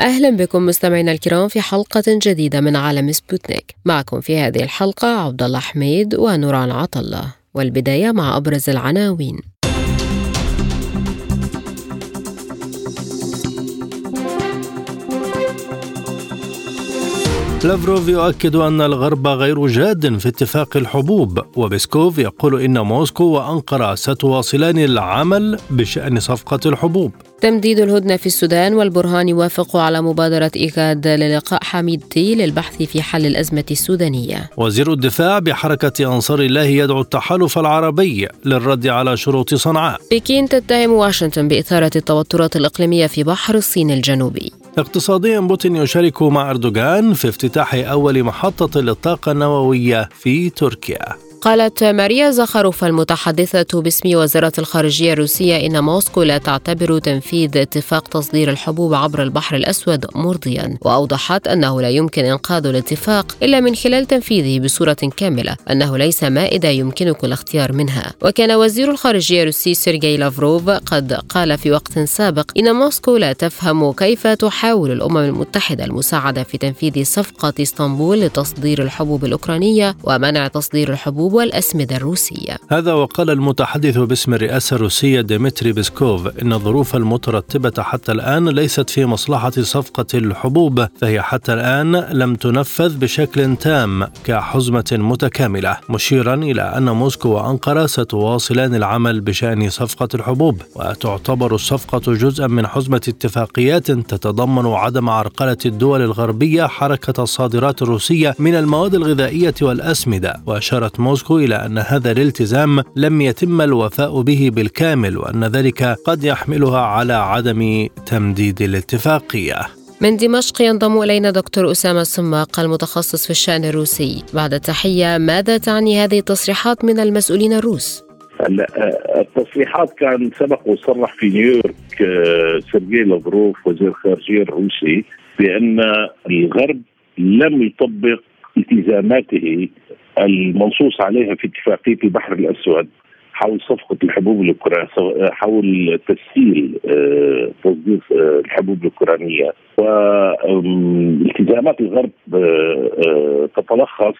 أهلا بكم مستمعينا الكرام في حلقة جديدة من عالم سبوتنيك. معكم في هذه الحلقة عبد الله حميد ونوران عطلة والبداية مع أبرز العناوين. لافروف يؤكد أن الغرب غير جاد في اتفاق الحبوب وبيسكوف يقول إن موسكو وأنقرة ستواصلان العمل بشأن صفقة الحبوب. تمديد الهدنة في السودان والبرهان يوافق على مبادرة إيجاد للقاء حميدتي للبحث في حل الأزمة السودانية. وزير الدفاع بحركة أنصار الله يدعو التحالف العربي للرد على شروط صنعاء. بكين تتهم واشنطن بإثارة التوترات الإقليمية في بحر الصين الجنوبي. اقتصاديا بوتين يشارك مع أردوغان في افتتاح أول محطة للطاقة النووية في تركيا. قالت ماريا زخروف المتحدثة باسم وزارة الخارجية الروسية إن موسكو لا تعتبر تنفيذ اتفاق تصدير الحبوب عبر البحر الأسود مرضيا. وأوضحت أنه لا يمكن إنقاذ الاتفاق إلا من خلال تنفيذه بصورة كاملة أنه ليس مائدة يمكنك الاختيار منها. وكان وزير الخارجية الروسي سيرجي لافروف قد قال في وقت سابق إن موسكو لا تفهم كيف تحاول الأمم المتحدة المساعدة في تنفيذ صفقة إسطنبول لتصدير الحبوب الأوكرانية ومنع تصدير الحبوب الحبوب والأسمدة الروسية. هذا وقال المتحدث باسم الرئاسة الروسية ديمتري بيسكوف إن الظروف المترتبة حتى الآن ليست في مصلحة صفقة الحبوب فهي حتى الآن لم تنفذ بشكل تام كحزمة متكاملة مشيرا إلى أن موسكو وأنقرة ستواصلان العمل بشأن صفقة الحبوب وتعتبر الصفقة جزءا من حزمة اتفاقيات تتضمن عدم عرقلة الدول الغربية حركة الصادرات الروسية من المواد الغذائية والأسمدة وأشارت موسكو موسكو إلى أن هذا الالتزام لم يتم الوفاء به بالكامل وأن ذلك قد يحملها على عدم تمديد الاتفاقية من دمشق ينضم إلينا دكتور أسامة السماق المتخصص في الشأن الروسي بعد التحية ماذا تعني هذه التصريحات من المسؤولين الروس؟ التصريحات كان سبق وصرح في نيويورك سيرجي لافروف وزير الخارجيه الروسي بأن الغرب لم يطبق التزاماته المنصوص عليها في اتفاقيه البحر الأسود حول صفقة الحبوب الأوكرانية حول تسهيل آه، تصدير آه، الحبوب الأوكرانية. والتزامات الغرب آه، تتلخص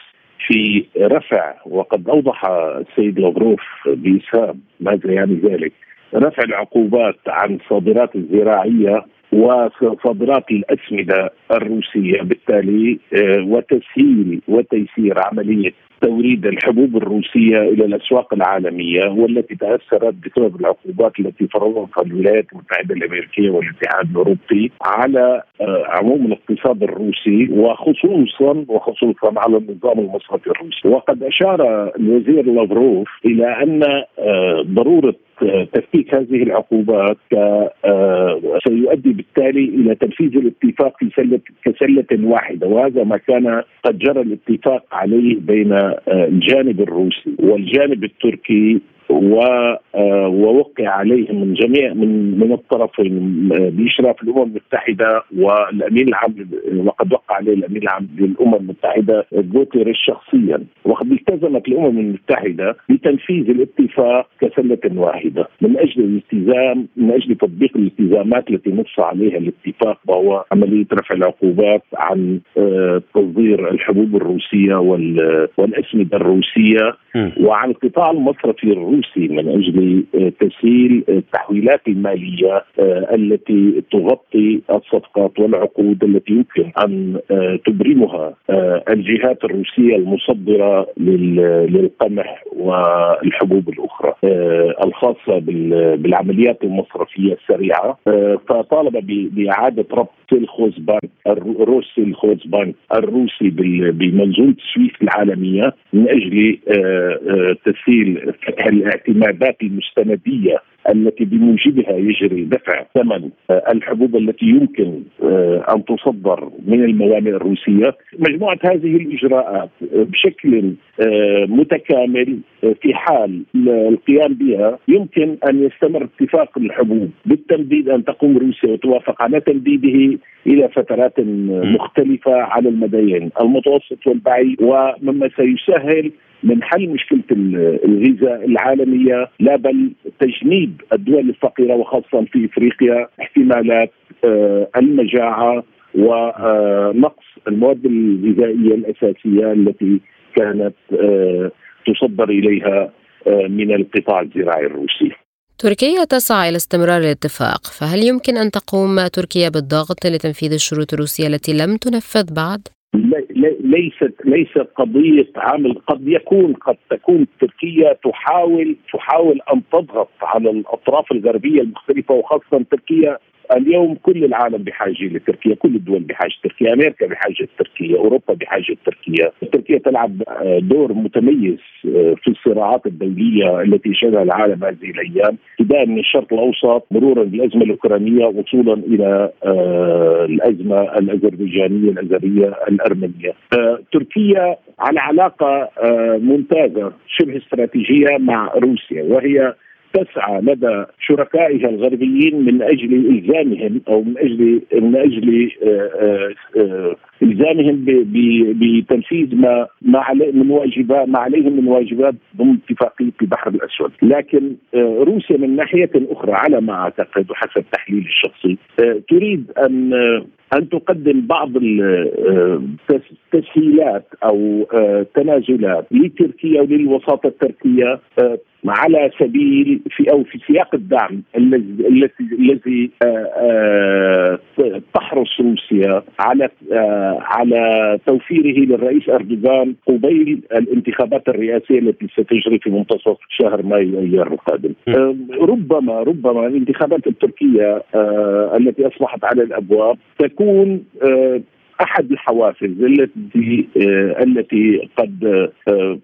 في رفع وقد أوضح السيد لافروف بإسهام ماذا يعني ذلك رفع العقوبات عن الصادرات الزراعية وصادرات الأسمدة الروسية بالتالي وتسهيل وتيسير عملية توريد الحبوب الروسية إلى الأسواق العالمية والتي تأثرت بسبب العقوبات التي فرضتها الولايات المتحدة الأمريكية والاتحاد الأوروبي على آه، عموم الاقتصاد الروسي وخصوصا وخصوصا على النظام المصرفي الروسي. وقد أشار الوزير لافروف إلى أن آه، ضرورة تفكيك هذه العقوبات آه، سيؤدي بالتالي إلى تنفيذ الاتفاق في سلة كسله واحدة وهذا ما كان قد جرى الاتفاق عليه بين آه، الجانب الروسي والجانب التركي ووقع عليه من جميع من من الطرفين بإشراف الأمم المتحدة والأمين العام وقد وقع عليه الأمين العام للأمم المتحدة جوتيريش شخصيا. وقد التزمت الأمم المتحدة بتنفيذ الاتفاق كسله واحدة من أجل الالتزام من أجل تطبيق الالتزامات التي نص عليها الاتفاق وهو عملية رفع العقوبات عن آه، تصدير الحبوب الروسية والأسمدة الروسية وعن القطاع المصرفي الروسي الروسي من أجل آه، تسهيل التحويلات المالية آه، التي تغطي الصفقات والعقود التي يمكن أن آه، تبرمها الجهات الروسية المصدرة للقمح والحبوب الأخرى الخاصة بالعمليات المصرفية السريعة. فطالب بإعادة ربط الخوز بانك الروسي الخوز بانك الروسي بمنظومه سويفت العالمية من أجل تسهيل الاعتمادات المستندية التي بموجبها يجري دفع ثمن الحبوب التي يمكن أن تصدر من الموانئ الروسية. مجموعة هذه الإجراءات بشكل متكامل في حال القيام بها يمكن أن يستمر اتفاق الحبوب بالتمديد أن تقوم روسيا وتوافق على تمديده إلى فترات مختلفة على المديين المتوسط والبعيد ومما سيسهل من حل مشكلة الغذاء العالمية لا بل تجنيب الدول الفقيرة وخاصة في إفريقيا احتمالات آه، المجاعة ونقص المواد الغذائية الأساسية التي كانت آه، تصدر إليها آه، من القطاع الزراعي الروسي. تركيا تسعى إلى استمرار الاتفاق فهل يمكن أن تقوم تركيا بالضغط لتنفيذ الشروط الروسية التي لم تنفذ بعد؟ ليست ليست قضية عامل قد يكون قد تكون تركيا تحاول تحاول أن تضغط على الأطراف الغربية المختلفة وخاصة تركيا اليوم كل العالم بحاجة لتركيا، كل الدول بحاجة تركيا، أمريكا بحاجة لتركيا، أوروبا بحاجة لتركيا، تركيا تلعب آه، دور متميز آه، في الصراعات الدولية التي يشهدها العالم هذه الأيام، ابتداء من الشرق الأوسط مرورا بالأزمة الأوكرانية وصولا إلى آه، الأزمة الاذربيجانيه الأزرية الأرمنية. تركيا على علاقة ممتازة شبه استراتيجية مع روسيا وهي تسعى لدى شركائها الغربيين من أجل إلزامهم أو من أجل من أجل آه، آه، آه، إلزامهم بتنفيذ ما ما من واجبات ما عليهم من واجبات ضمن اتفاقية البحر الأسود، لكن روسيا من ناحية أخرى على ما أعتقد وحسب تحليلي الشخصي تريد أن أن تقدم بعض التسهيلات أو تنازلات لتركيا وللوساطه التركية على سبيل في أو في سياق الدعم الذي الذي آه، آه، تحرص روسيا على آه، على توفيره للرئيس أردوغان قبيل الانتخابات الرئاسية التي ستجري في منتصف شهر مايو ايار القادم. ربما ربما الانتخابات التركية التي أصبحت على الأبواب تكون أحد الحوافز التي آه، التي قد آه،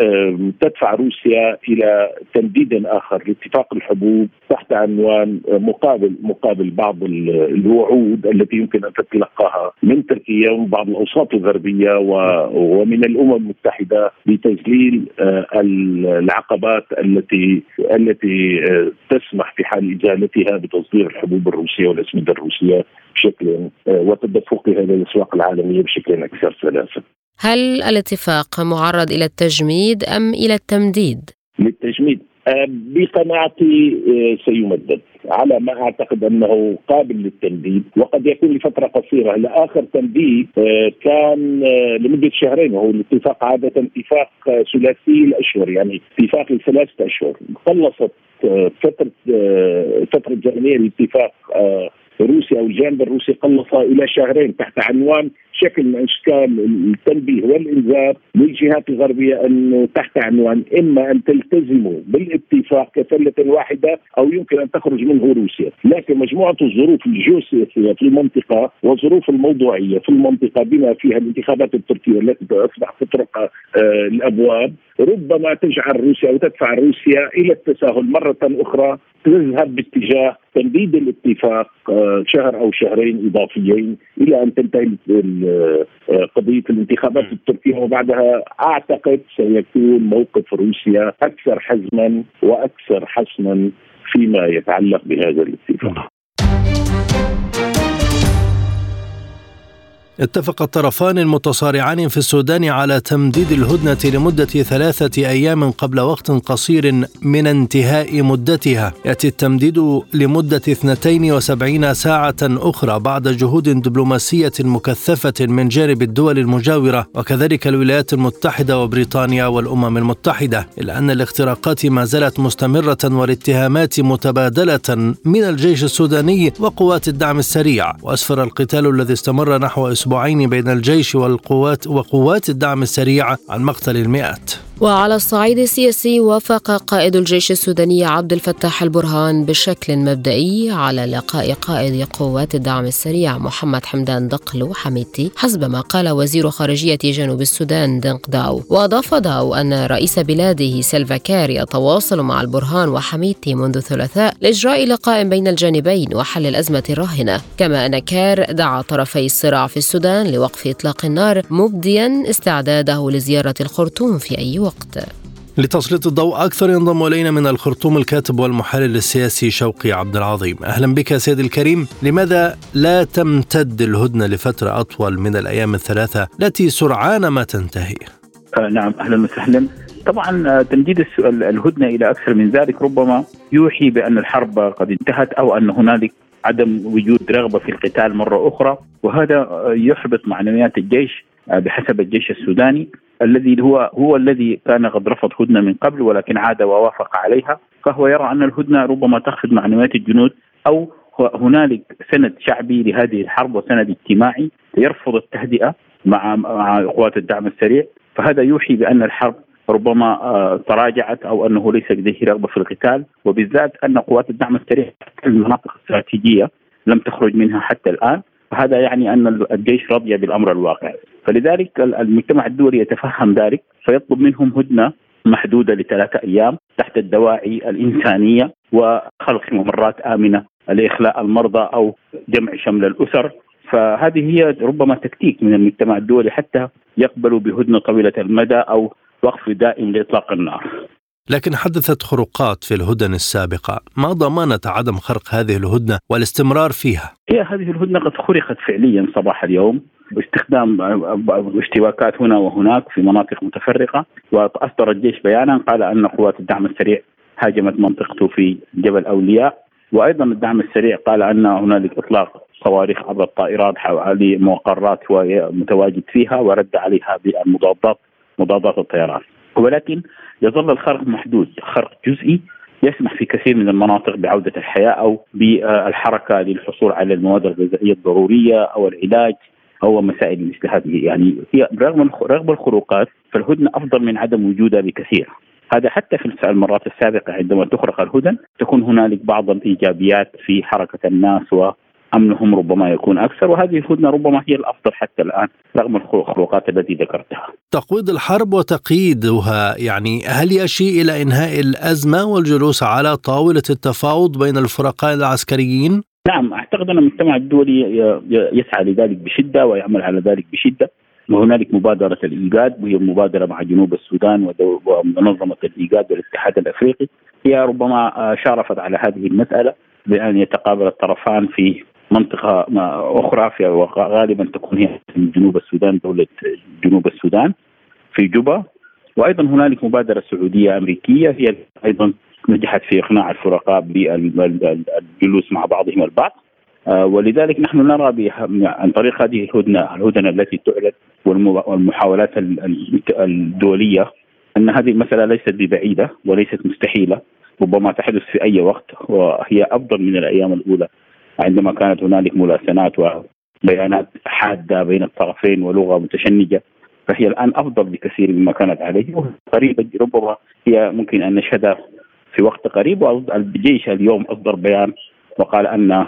آه، تدفع روسيا إلى تمديد آخر لاتفاق الحبوب تحت عنوان مقابل مقابل بعض الوعود التي يمكن أن تتلقاها من تركيا ومن بعض الأوساط الغربية ومن الأمم المتحدة لتذليل العقبات التي التي تسمح في حال ازالتها بتصدير الحبوب الروسية والاسمده الروسية. بشكل وتدفقها إلى الأسواق العالمية بشكل أكثر سلاسة. هل الاتفاق معرض إلى التجميد أم إلى التمديد؟ للتجميد آه، بقناعتي آه، سيمدد على ما أعتقد أنه قابل للتمديد وقد يكون لفترة قصيرة لاخر تمديد آه، كان لمدة شهرين وهو الاتفاق عادة اتفاق ثلاثي الأشهر يعني اتفاق لثلاثة أشهر خلصت فترة فترة زمنيه الاتفاق روسيا أو الجانب الروسي قلص إلى شهرين تحت عنوان شكل من اشكال التنبيه والإنذار للجهات الغربية انه تحت عنوان إما أن تلتزموا بالاتفاق كسله واحدة أو يمكن أن تخرج منه روسيا، لكن مجموعة الظروف الجيوسياسية في المنطقة والظروف الموضوعية في المنطقة بما فيها الانتخابات التركية التي اصبحت تطرق آه الأبواب ربما تجعل روسيا أو تدفع روسيا إلى التساهل مرة أخرى تذهب باتجاه تمديد الاتفاق آه شهر أو شهرين إضافيين إلى أن تنتهي قضية الانتخابات التركية. وبعدها أعتقد سيكون موقف روسيا أكثر حزما وأكثر حسما فيما يتعلق بهذا الاتفاق. اتفق الطرفان المتصارعان في السودان على تمديد الهدنة لمدة ثلاثة أيام قبل وقت قصير من انتهاء مدتها. يأتي التمديد لمدة 72 ساعة أخرى بعد جهود دبلوماسية مكثفة من جانب الدول المجاورة وكذلك الولايات المتحدة وبريطانيا والأمم المتحدة إلا أن الاختراقات ما زالت مستمرة والاتهامات متبادلة من الجيش السوداني وقوات الدعم السريع. وأسفر القتال الذي استمر نحو أسبوعين بين الجيش والقوات وقوات الدعم السريع عن مقتل المئات. وعلى الصعيد السياسي وافق قائد الجيش السوداني عبد الفتاح البرهان بشكل مبدئي على لقاء قائد قوات الدعم السريع محمد حمدان دقلو حميدتي حسب ما قال وزير خارجية جنوب السودان دنق داو. وأضاف داو أن رئيس بلاده سلفاكار يتواصل مع البرهان وحميدتي منذ الثلاثاء لإجراء لقاء بين الجانبين وحل الأزمة الراهنة. كما أن كار دعا طرفي الصراع في السودان لوقف إطلاق النار مبديا استعداده لزيارة الخرطوم في أي وقت. الوقت لتسليط الضوء أكثر ينضم إلينا من الخرطوم الكاتب والمحلل السياسي شوقي عبد العظيم. أهلا بك سيدي الكريم. لماذا لا تمتد الهدنة لفترة أطول من الأيام الثلاثة؟ التي سرعان ما تنتهي. آه نعم أهلا وسهلا. طبعا آه، تمديد الهدنة إلى أكثر من ذلك ربما يوحي بأن الحرب قد انتهت أو أن هنالك عدم وجود رغبة في القتال مرة أخرى وهذا آه، يحبط معنويات الجيش بحسب الجيش السوداني الذي هو هو الذي كان قد رفض هدنة من قبل ولكن عاد ووافق عليها. فهو يرى أن الهدنة ربما تخفض معنويات الجنود أو هنالك سند شعبي لهذه الحرب وسند اجتماعي يرفض التهدئة مع مع قوات الدعم السريع. فهذا يوحي بأن الحرب ربما آه، تراجعت أو أنه ليس لديه رغبة في القتال. وبالذات أن قوات الدعم السريع المناطق الاستراتيجية لم تخرج منها حتى الآن. فهذا يعني أن الجيش رضي بالأمر الواقع. فلذلك المجتمع الدولي يتفهم ذلك فيطلب منهم هدنة محدودة لثلاثة أيام تحت الدواعي الإنسانية وخلق ممرات آمنة لإخلاء المرضى أو جمع شمل الأسر فهذه هي ربما تكتيك من المجتمع الدولي حتى يقبلوا بهدنة طويلة المدى أو وقف دائم لإطلاق النار. لكن حدثت خروقات في الهدن السابقة. ما ضمانة عدم خرق هذه الهدنة والاستمرار فيها؟ هي هذه الهدنة قد خرقت فعليا صباح اليوم باستخدام اشتباكات هنا وهناك في مناطق متفرقة وأصدر الجيش بيانا قال أن قوات الدعم السريع هاجمت منطقته في جبل أولياء. وأيضا الدعم السريع قال أن هنالك إطلاق صواريخ عبر الطائرات حوالي مقرات متواجد فيها ورد عليها بالمضادات مضادات الطيران. ولكن يظل الخرق محدود خرق جزئي يسمح في كثير من المناطق بعودة الحياة أو بالحركة للحصول على المواد الغذائية الضرورية أو العلاج أو مسائل مثل هذه. يعني هي رغم رغم الخروقات فالهدنة أفضل من عدم وجودها بكثير. هذا حتى في المرات السابقة عندما تخرق الهدن تكون هنالك بعض الإيجابيات في حركة الناس و امنهم ربما يكون أكثر وهذه الهدنة ربما هي الأفضل حتى الآن رغم الخروقات التي ذكرتها. تقويض الحرب وتقييدها يعني هل يشيء إلى إنهاء الأزمة والجلوس على طاولة التفاوض بين الفرقاء العسكريين؟ نعم أعتقد أن المجتمع الدولي يسعى لذلك بشدة ويعمل على ذلك بشدة وهنالك مبادرة الإيجاد وهي مبادرة مع جنوب السودان ومنظمة الإيجاد والاتحاد الأفريقي هي ربما شارفت على هذه المسألة بأن يتقابل الطرفان في منطقة أخرى في وغالبا تكون هي من جنوب السودان دولة جنوب السودان في جوبا. وأيضا هنالك مبادرة سعودية أمريكية هي أيضا نجحت في إقناع الفرقاء بالجلوس مع بعضهم البعض. آه، ولذلك نحن نرى عن طريق هذه الهدنه الهدنة التي تعلن والمحاولات الدولية أن هذه المسألة ليست ببعيدة وليست مستحيلة ربما تحدث في أي وقت وهي أفضل من الأيام الأولى. عندما كانت هنالك ملاسنات وبيانات حادة بين الطرفين ولغة متشنجة فهي الآن أفضل بكثير مما كانت عليه قريبا ربما هي ممكن أن نشهدها في وقت قريب والجيش اليوم أصدر بيان وقال أن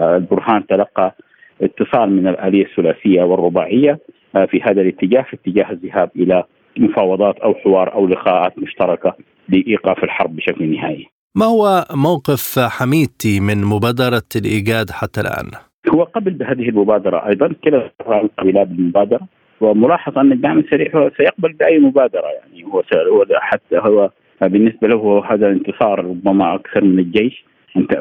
البرهان تلقى اتصال من الآلية الثلاثية والرباعية في هذا الاتجاه في اتجاه الذهاب إلى مفاوضات أو حوار أو لقاءات مشتركة لإيقاف الحرب بشكل نهائي. ما هو موقف حميدتي من مبادرة الإيجاد حتى الآن؟ هو قبل بهذه المبادرة أيضا كلا القبيلات بالمبادرة وملاحظ أن الدعم السريع هو سيقبل بأي مبادرة يعني هو هو حتى هو بالنسبة له هذا انتصار ربما أكثر من الجيش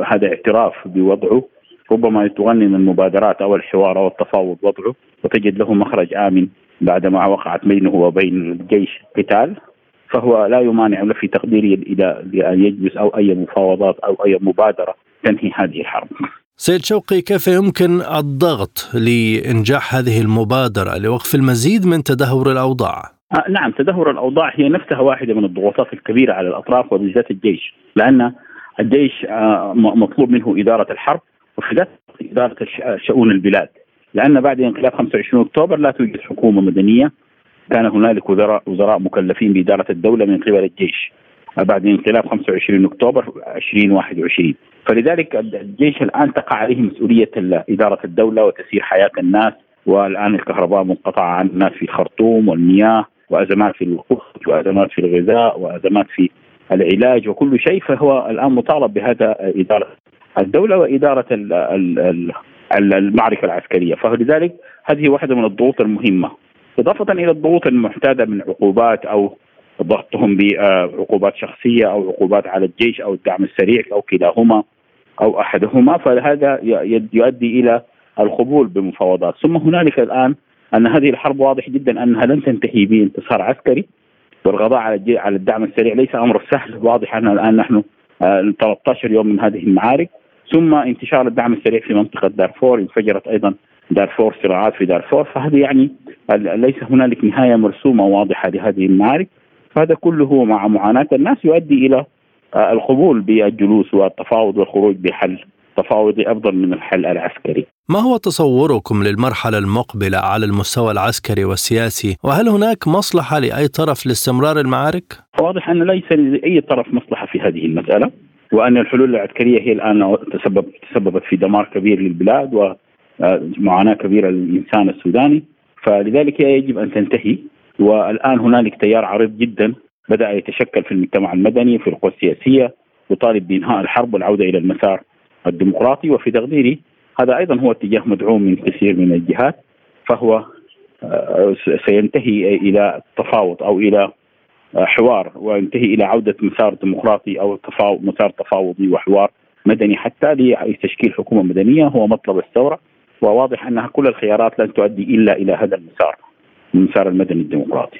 هذا اعتراف بوضعه ربما تغنم المبادرات أو الحوار أو التفاوض وضعه وتجد له مخرج آمن بعدما وقعت بينه وبين الجيش قتال فهو لا يمانع في تقديري إلى أن يجلس أو أي مفاوضات أو أي مبادرة تنهي هذه الحرب. سيد شوقي كيف يمكن الضغط لإنجاح هذه المبادرة لوقف المزيد من تدهور الأوضاع؟ آه نعم تدهور الأوضاع هي نفسها واحدة من الضغوطات الكبيرة على الأطراف وبالذات الجيش لأن الجيش آه مطلوب منه إدارة الحرب وفي ذات إدارة شؤون البلاد لأن بعد انقلاب 25 أكتوبر لا توجد حكومة مدنية كان هنالك وزراء وزراء مكلفين بإدارة الدولة من قبل الجيش. بعد انقلاب 25 أكتوبر 2021 فلذلك الجيش الآن تقع عليه مسؤولية إدارة الدولة وتسيير حياة الناس. والآن الكهرباء منقطعة عن الناس في الخرطوم والمياه وأزمات في الوقود وأزمات في الغذاء وأزمات في العلاج وكل شيء. فهو الآن مطالب بهذا إدارة الدولة وإدارة المعركة العسكرية. فلذلك هذه واحدة من الضغوط المهمة. إضافة إلى الضغوط المعتاده من عقوبات أو ضغطهم بعقوبات شخصية أو عقوبات على الجيش أو الدعم السريع أو كلاهما أو أحدهما فهذا يؤدي إلى القبول بمفاوضات. ثم هنالك الآن أن هذه الحرب واضح جدا أنها لن تنتهي بانتصار عسكري والقضاء على على الدعم السريع ليس أمر سهل. واضح أن الآن نحن 13 آه، يوم من هذه المعارك. ثم انتشار الدعم السريع في منطقة دارفور انفجرت أيضا دارفور صراعات في دارفور فهذا يعني ليس هنالك نهاية مرسومة واضحة لهذه المعارك فهذا كله مع معاناة الناس يؤدي إلى آه، القبول بالجلوس والتفاوض والخروج بحل تفاوضي أفضل من الحل العسكري. ما هو تصوركم للمرحلة المقبلة على المستوى العسكري والسياسي؟ وهل هناك مصلحة لأي طرف لاستمرار المعارك؟ واضح أن ليس لأي طرف مصلحة في هذه المسألة وأن الحلول العسكرية هي الآن تسبب تسببت في دمار كبير للبلاد ومعاناه كبيرة للإنسان السوداني. فلذلك يجب أن تنتهي. والآن هنالك تيار عريض جدا بدأ يتشكل في المجتمع المدني في القوى السياسية يطالب بإنهاء الحرب والعودة إلى المسار الديمقراطي. وفي تقديري هذا أيضا هو اتجاه مدعوم من كثير من الجهات. فهو آه، سينتهي إلى تفاوض أو إلى آه، حوار وينتهي إلى عودة مسار ديمقراطي أو تفاوض مسار تفاوضي وحوار مدني. حتى لتشكيل حكومة مدنية هو مطلب الثورة. وواضح أنها كل الخيارات لن تؤدي إلا إلى هذا المسار المسار المدني الديمقراطي.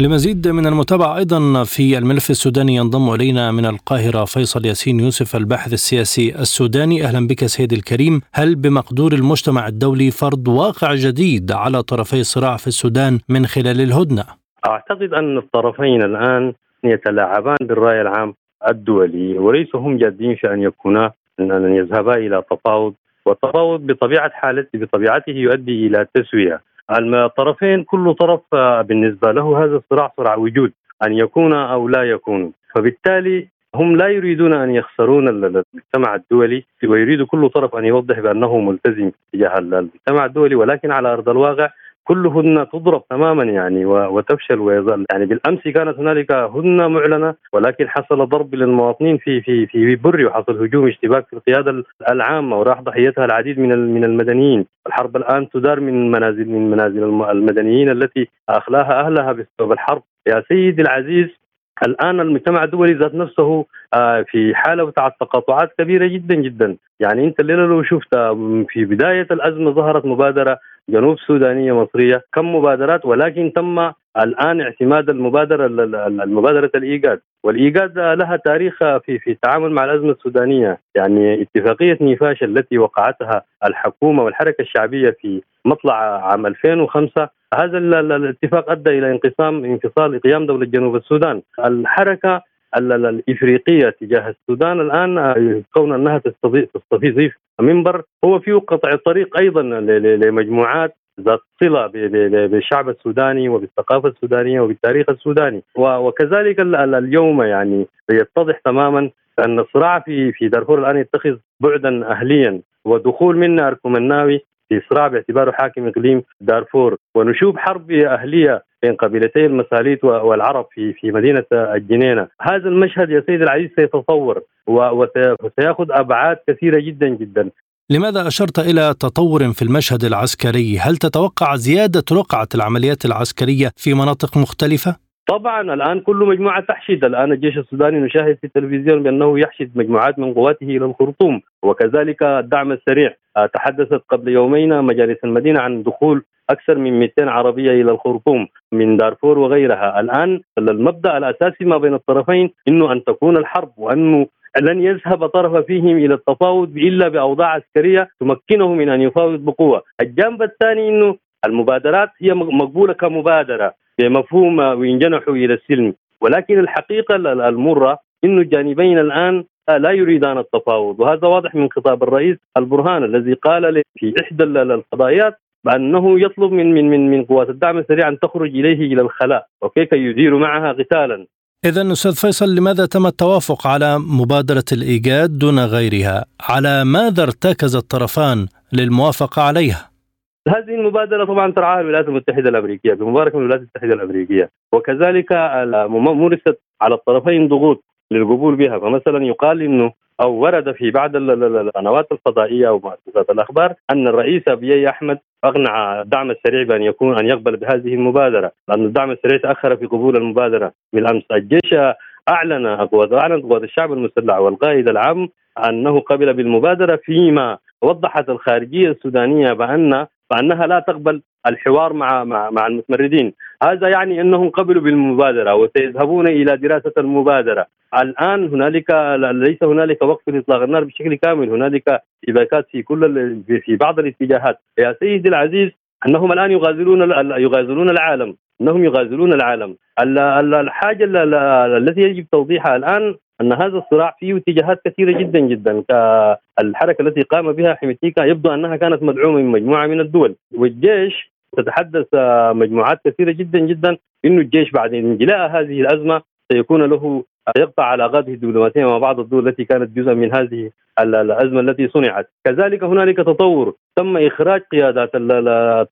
لمزيد من المتابعة أيضا في الملف السوداني ينضم إلينا من القاهرة فيصل ياسين يوسف الباحث السياسي السوداني أهلا بك سيدي الكريم هل بمقدور المجتمع الدولي فرض واقع جديد على طرفي الصراع في السودان من خلال الهدنة؟ أعتقد أن الطرفين الآن يتلاعبان بالرأي العام الدولي وليس هم جادين في أن يكونا أن يذهبا إلى تفاوض. والتفاوض بطبيعة حالته بطبيعته يؤدي إلى تسوية. الطرفين كل طرف آه، بالنسبة له هذا الصراع صراع وجود أن يكون أو لا يكون. فبالتالي هم لا يريدون أن يخسرون المجتمع الدولي ويريد كل طرف أن يوضح بأنه ملتزم تجاه المجتمع الدولي ولكن على أرض الواقع كل هدنه تضرب تماما يعني وتفشل ويظل. يعني بالأمس كانت هنالك هدنه معلنة ولكن حصل ضرب للمواطنين في في في بري وحصل هجوم اشتباك في القيادة العامة وراح ضحيتها العديد من من المدنيين، الحرب الآن تدار من منازل من منازل المدنيين التي أخلاها أهلها بسبب الحرب، يا سيدي العزيز الآن المجتمع الدولي ذات نفسه آه، في حالة بتاعت تقاطعات كبيرة جدا جدا. يعني أنت الليلة لو شفت في بداية الأزمة ظهرت مبادرة جنوب سودانية مصرية. كم مبادرات؟ ولكن تم الآن اعتماد المبادرة المبادرة الإيجاد. والإيجاد لها تاريخ في في التعامل مع الأزمة السودانية. يعني اتفاقية نيفاش التي وقعتها الحكومة والحركة الشعبية في مطلع عام 2005 هذا الاتفاق أدى إلى انقسام انفصال قيام دولة جنوب السودان. الحركة الإفريقية تجاه السودان الآن كون أنها تستضيف منبر هو فيه قطع الطريق أيضا لمجموعات ذات صلة بالشعب السوداني وبالثقافة السودانية وبالتاريخ السوداني. وكذلك اليوم يعني يتضح تماما أن الصراع في في دارفور الآن يتخذ بعدا اهليا ودخول منا اركومناوي في صراع باعتباره حاكم إقليم دارفور. ونشوب حرب أهلية بين قبيلتي المساليت والعرب في في مدينة الجنينة، هذا المشهد يا سيدي العزيز سيتطور وسيأخذ أبعاد كثيرة جدا جدا. لماذا أشرت إلى تطور في المشهد العسكري؟ هل تتوقع زيادة رقعة العمليات العسكرية في مناطق مختلفة؟ طبعا الآن كل مجموعة تحشد الآن الجيش السوداني نشاهد في التلفزيون بأنه يحشد مجموعات من قواته إلى الخرطوم وكذلك الدعم السريع تحدثت قبل يومين مجالس المدينة عن دخول أكثر من 200 عربية إلى الخرطوم من دارفور وغيرها. الآن المبدأ الأساسي ما بين الطرفين إنه أن تكون الحرب وأنه لن يذهب طرف فيهم إلى التفاوض إلا بأوضاع عسكرية تمكنه من أن يفاوض بقوة، الجانب الثاني إنه المبادرات هي مقبولة كمبادرة بمفهوم وينجنحوا إلى السلم، ولكن الحقيقة المرة إنه الجانبين الآن لا يريدان التفاوض. وهذا واضح من خطاب الرئيس البرهان الذي قال في إحدى القضايات بأنه يطلب من من من من قوات الدعم السريع أن تخرج إليه إلى الخلاء وكيف يدير معها قتالا إذا أستاذ فيصل لماذا تم التوافق على مبادرة الإيجاد دون غيرها؟ على ماذا ارتكز الطرفان للموافقة عليها؟ هذه المبادرة طبعا ترعاها الولايات المتحدة الأمريكية بمباركة من الولايات المتحدة الأمريكية وكذلك مورست على الطرفين ضغوط للقبول بها فمثلا يقال إنه أو ورد في بعض القنوات الفضائية أو مؤسسات الأخبار أن الرئيس أبي أحمد أقنع الدعم السريع بأن يكون أن يقبل بهذه المبادرة لأن الدعم السريع تأخر في قبول المبادرة بالأمس. الجيش أعلن قوات أعلن قوات الشعب المسلح والقائد العام أنه قبل بالمبادرة فيما وضحت الخارجية السودانية بان بأنها لا تقبل الحوار مع مع مع المتمردين، هذا يعني أنهم قبلوا بالمبادرة وسيذهبون إلى دراسة المبادرة، الآن هنالك ليس هنالك وقف لإطلاق النار بشكل كامل، هنالك اشتباكات في كل في بعض الاتجاهات، يا سيدي العزيز أنهم الآن يغازلون يغازلون العالم، أنهم يغازلون العالم، الحاجة التي يجب توضيحها الآن أن هذا الصراع فيه اتجاهات كثيرة جدا جدا. كالحركة التي قام بها حميتيكا يبدو أنها كانت مدعومة من مجموعة من الدول. والجيش تتحدث مجموعات كثيرة جدا جدا. إنه الجيش بعد انجلاء هذه الأزمة سيكون له يقطع علاقاته الدبلوماسية مع بعض الدول التي كانت جزءا من هذه الأزمة التي صنعت، كذلك هنالك تطور. تم إخراج قيادات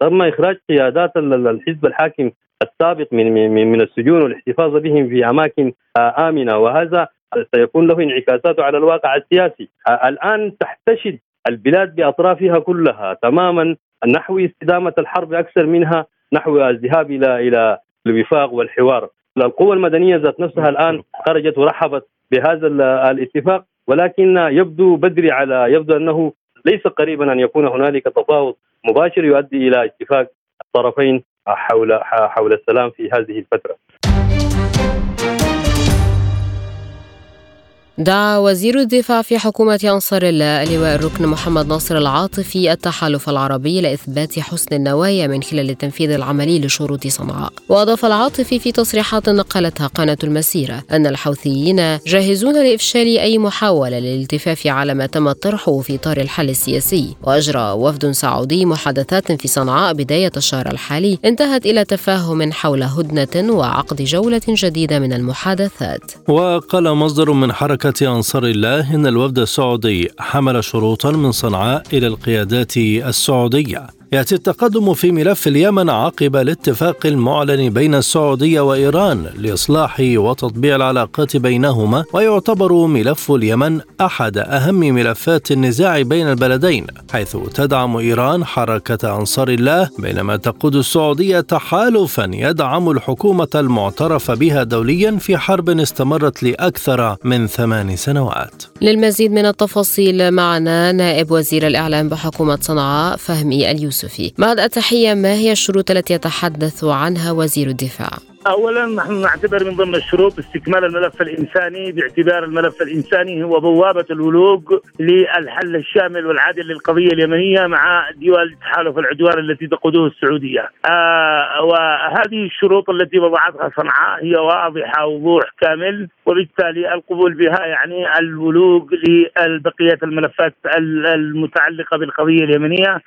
تم إخراج قيادات الحزب الحاكم السابق من من من السجون والاحتفاظ بهم في أماكن آمنة. وهذا سيكون له انعكاسات على الواقع السياسي. الآن تحتشد البلاد بأطرافها كلها تماما نحو استدامة الحرب أكثر منها نحو الذهاب إلى إلى الوفاق والحوار. القوى المدنية ذات نفسها الآن خرجت ورحبت بهذا الاتفاق ولكن يبدو بدري على يبدو أنه ليس قريبا أن يكون هنالك تفاوض مباشر يؤدي إلى اتفاق الطرفين حول حول السلام في هذه الفترة. دعا وزير الدفاع في حكومة أنصار الله اللواء الركن محمد ناصر العاطفي التحالف العربي لإثبات حسن النوايا من خلال التنفيذ العملي لشروط صنعاء وأضاف العاطفي في تصريحات نقلتها قناة المسيرة أن الحوثيين جاهزون لإفشال أي محاولة للالتفاف على ما تم طرحه في إطار الحل السياسي. وأجرى وفد سعودي محادثات في صنعاء بداية الشهر الحالي انتهت إلى تفاهم حول هدنة وعقد جولة جديدة من المحادثات. وقال مصدر من حركة أنصار الله إن الوفد السعودي حمل شروطا من صنعاء إلى القيادات السعودية. يأتي التقدم في ملف اليمن عقب الاتفاق المعلن بين السعودية وإيران لإصلاح وتطبيع العلاقات بينهما ويعتبر ملف اليمن أحد أهم ملفات النزاع بين البلدين حيث تدعم إيران حركة أنصار الله بينما تقود السعودية تحالفا يدعم الحكومة المعترف بها دوليا في حرب استمرت لأكثر من ثمان سنوات. للمزيد من التفاصيل معنا نائب وزير الإعلام بحكومة صنعاء فهمي اليوسف. اليوسفي بعد التحية ما هي الشروط التي يتحدث عنها وزير الدفاع؟ اولا نحن نعتبر من ضمن الشروط استكمال الملف الإنساني باعتبار الملف الإنساني هو بوابة الولوج للحل الشامل والعادل للقضية اليمنية مع دول تحالف العدوان التي تقوده السعودية. آه وهذه الشروط التي وضعتها صنعاء هي واضحة وضوح كامل وبالتالي القبول بها يعني الولوج لبقية الملفات المتعلقة بالقضية اليمنية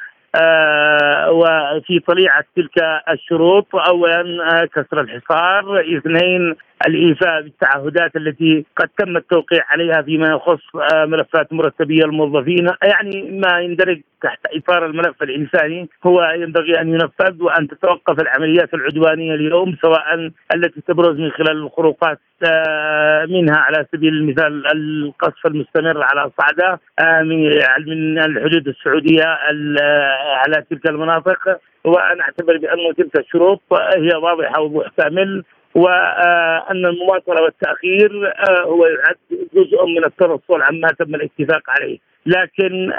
وفي طليعة تلك الشروط أولا آه كسر الحصار اثنين الإيفاء بالتعهدات التي قد تم التوقيع عليها فيما يخص آه ملفات مرتبية الموظفين. يعني ما يندرج تحت إطار الملف الإنساني هو ينبغي أن ينفذ وأن تتوقف العمليات العدوانية اليوم سواء التي تبرز من خلال الخروقات آه منها على سبيل المثال القصف المستمر على صعدة آه من الحدود السعودية على تلك المناطق. وأنا أعتبر بأن تلك الشروط هي واضحة وضوح كامل وأن المماطله والتاخير هو يعد جزء من الترصل عما تم الاتفاق عليه لكن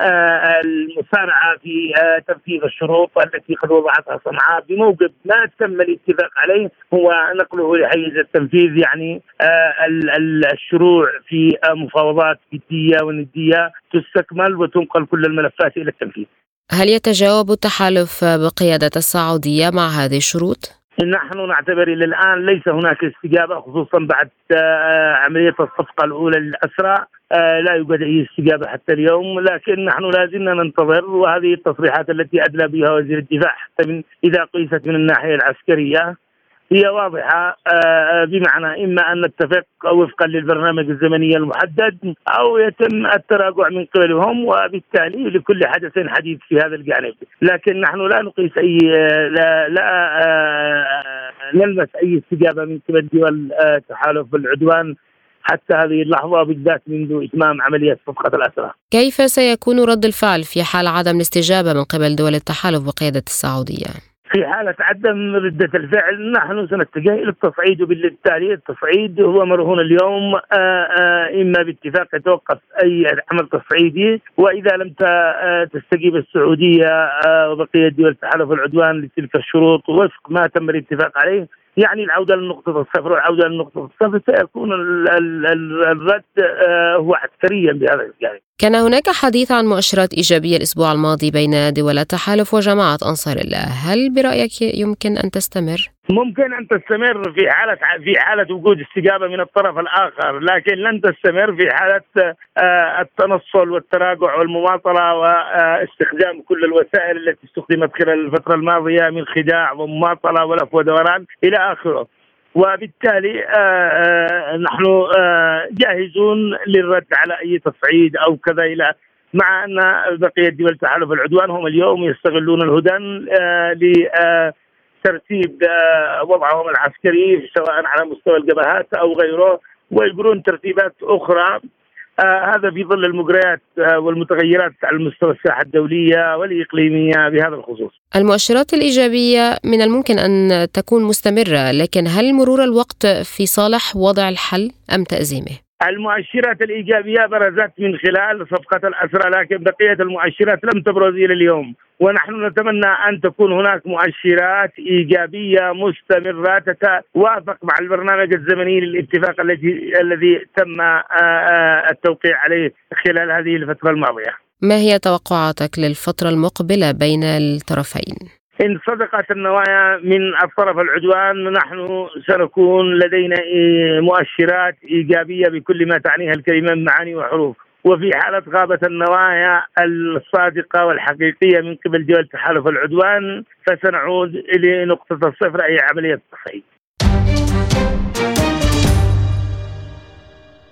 المسارعه في تنفيذ الشروط التي قد وضعتها صنعاء بموجب ما تم الاتفاق عليه هو نقله لحيز التنفيذ يعني الشروع في مفاوضات جدية وندية تستكمل وتنقل كل الملفات إلى التنفيذ. هل يتجاوب التحالف بقيادة السعودية مع هذه الشروط؟ نحن نعتبر إلى الآن ليس هناك استجابة خصوصا بعد آه، عملية الصفقة الأولى للأسرى. آه، لا يوجد أي استجابة حتى اليوم لكن نحن لا زلنا ننتظر وهذه التصريحات التي أدلى بها وزير الدفاع حتى من إذا قيست من الناحية العسكرية. هي واضحة آه، بمعنى إما أن نتفق وفقا للبرنامج الزمني المحدد أو يتم التراجع من قبلهم وبالتالي لكل حدث حديث في هذا الجانب لكن نحن لا نقيس أي لا, لا آه، نلمس أي استجابة من قبل دول تحالف العدوان حتى هذه اللحظة بالذات منذ إتمام عملية صفقة الأسرى كيف سيكون رد الفعل في حال عدم الاستجابة من قبل دول التحالف بقيادة السعودية؟ في حالة عدم ردة الفعل نحن سنتجه إلى التصعيد وبالتالي التصعيد هو مرهون اليوم آه، آه، إما باتفاق يتوقف أي عمل تصعيدي وإذا لم آه، تستجيب السعودية وبقية دول التحالف العدوان لتلك الشروط وفق ما تم الاتفاق عليه يعني العودة لنقطه الصفر والعودة لنقطه الصفر سيكون الرد هو عسكريا بهذا الجانب. كان هناك حديث عن مؤشرات إيجابية الأسبوع الماضي بين دول التحالف وجماعة أنصار الله هل برأيك يمكن أن تستمر؟ ممكن أن تستمر في حالة في حالة وجود استجابة من الطرف الآخر لكن لن تستمر في حالة آه، التنصل والتراجع والمماطلة واستخدام كل الوسائل التي استخدمت خلال الفترة الماضية من خداع ومماطلة ولف ودوران إلى آخره. وبالتالي آه، آه، نحن جاهزون للرد على أي تصعيد أو كذا إلى مع أن بقية دول تحالف العدوان هم اليوم يستغلون الهدن لترتيب وضعهم العسكري سواء على مستوى الجبهات أو غيره ويجرون ترتيبات أخرى آه هذا في ظل المجريات آه والمتغيرات على مستوى الساحة الدولية والإقليمية بهذا الخصوص. المؤشرات الإيجابية من الممكن أن تكون مستمرة، لكن هل مرور الوقت في صالح وضع الحل أم تأزيمه؟ المؤشرات الإيجابية برزت من خلال صفقة الأسرى لكن بقية المؤشرات لم تبرز إلى اليوم ونحن نتمنى أن تكون هناك مؤشرات إيجابية مستمرة تتوافق مع البرنامج الزمني للاتفاق الذي الذي تم آه، آه، التوقيع عليه خلال هذه الفترة الماضية. ما هي توقعاتك للفترة المقبلة بين الطرفين؟ إن صدقت النوايا من الطرف العدوان نحن سنكون لدينا مؤشرات إيجابية بكل ما تعنيها الكلمة من معاني وحروف. وفي حالة غابت النوايا الصادقة والحقيقية من قبل دول تحالف العدوان فسنعود إلى نقطة الصفر أي عملية تصعيد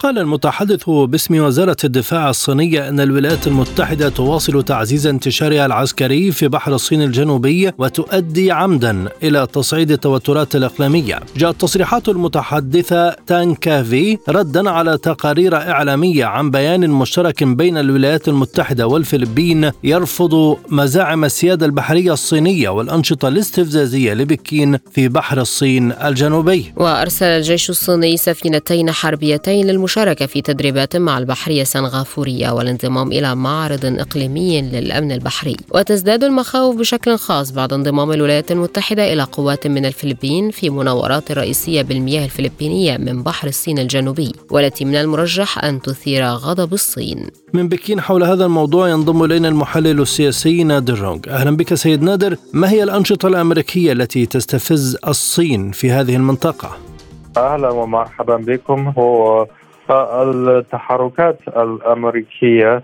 قال المتحدث باسم وزارة الدفاع الصينية أن الولايات المتحدة تواصل تعزيز انتشارها العسكري في بحر الصين الجنوبي وتؤدي عمدا إلى تصعيد التوترات الإقليمية. جاءت تصريحات المتحدثة تان كافي ردا على تقارير إعلامية عن بيان مشترك بين الولايات المتحدة والفلبين يرفض مزاعم السيادة البحرية الصينية والأنشطة الاستفزازية لبكين في بحر الصين الجنوبي. وأرسل الجيش الصيني سفينتين حربيتين للمشاركة المشاركة في تدريبات مع البحرية السنغافورية والانضمام إلى معرض إقليمي للأمن البحري. وتزداد المخاوف بشكل خاص بعد انضمام الولايات المتحدة إلى قوات من الفلبين في مناورات رئيسية بالمياه الفلبينية من بحر الصين الجنوبي والتي من المرجح أن تثير غضب الصين. من بكين حول هذا الموضوع ينضم إلينا المحلل السياسي نادر رونغ. أهلا بك سيد نادر. ما هي الأنشطة الأمريكية التي تستفز الصين في هذه المنطقة؟ أهلا ومرحبا بكم. هو التحركات الأمريكية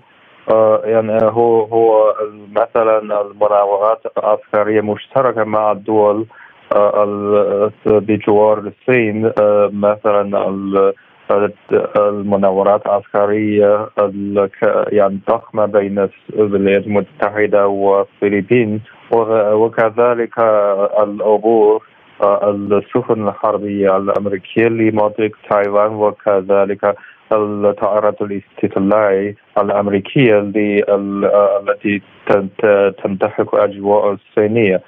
آه، يعني هو هو مثلا المناورات العسكرية مشتركة مع الدول آه، بجوار الصين آه، مثلا المناورات العسكرية يعني ضخمة بين الولايات المتحدة والفلبين وكذلك العبور السفن الحربية الأمريكية لمنطقة تايوان وكذلك الطائرات الاستطلاعية الأمريكية التي تنتحك أجواء الصينية.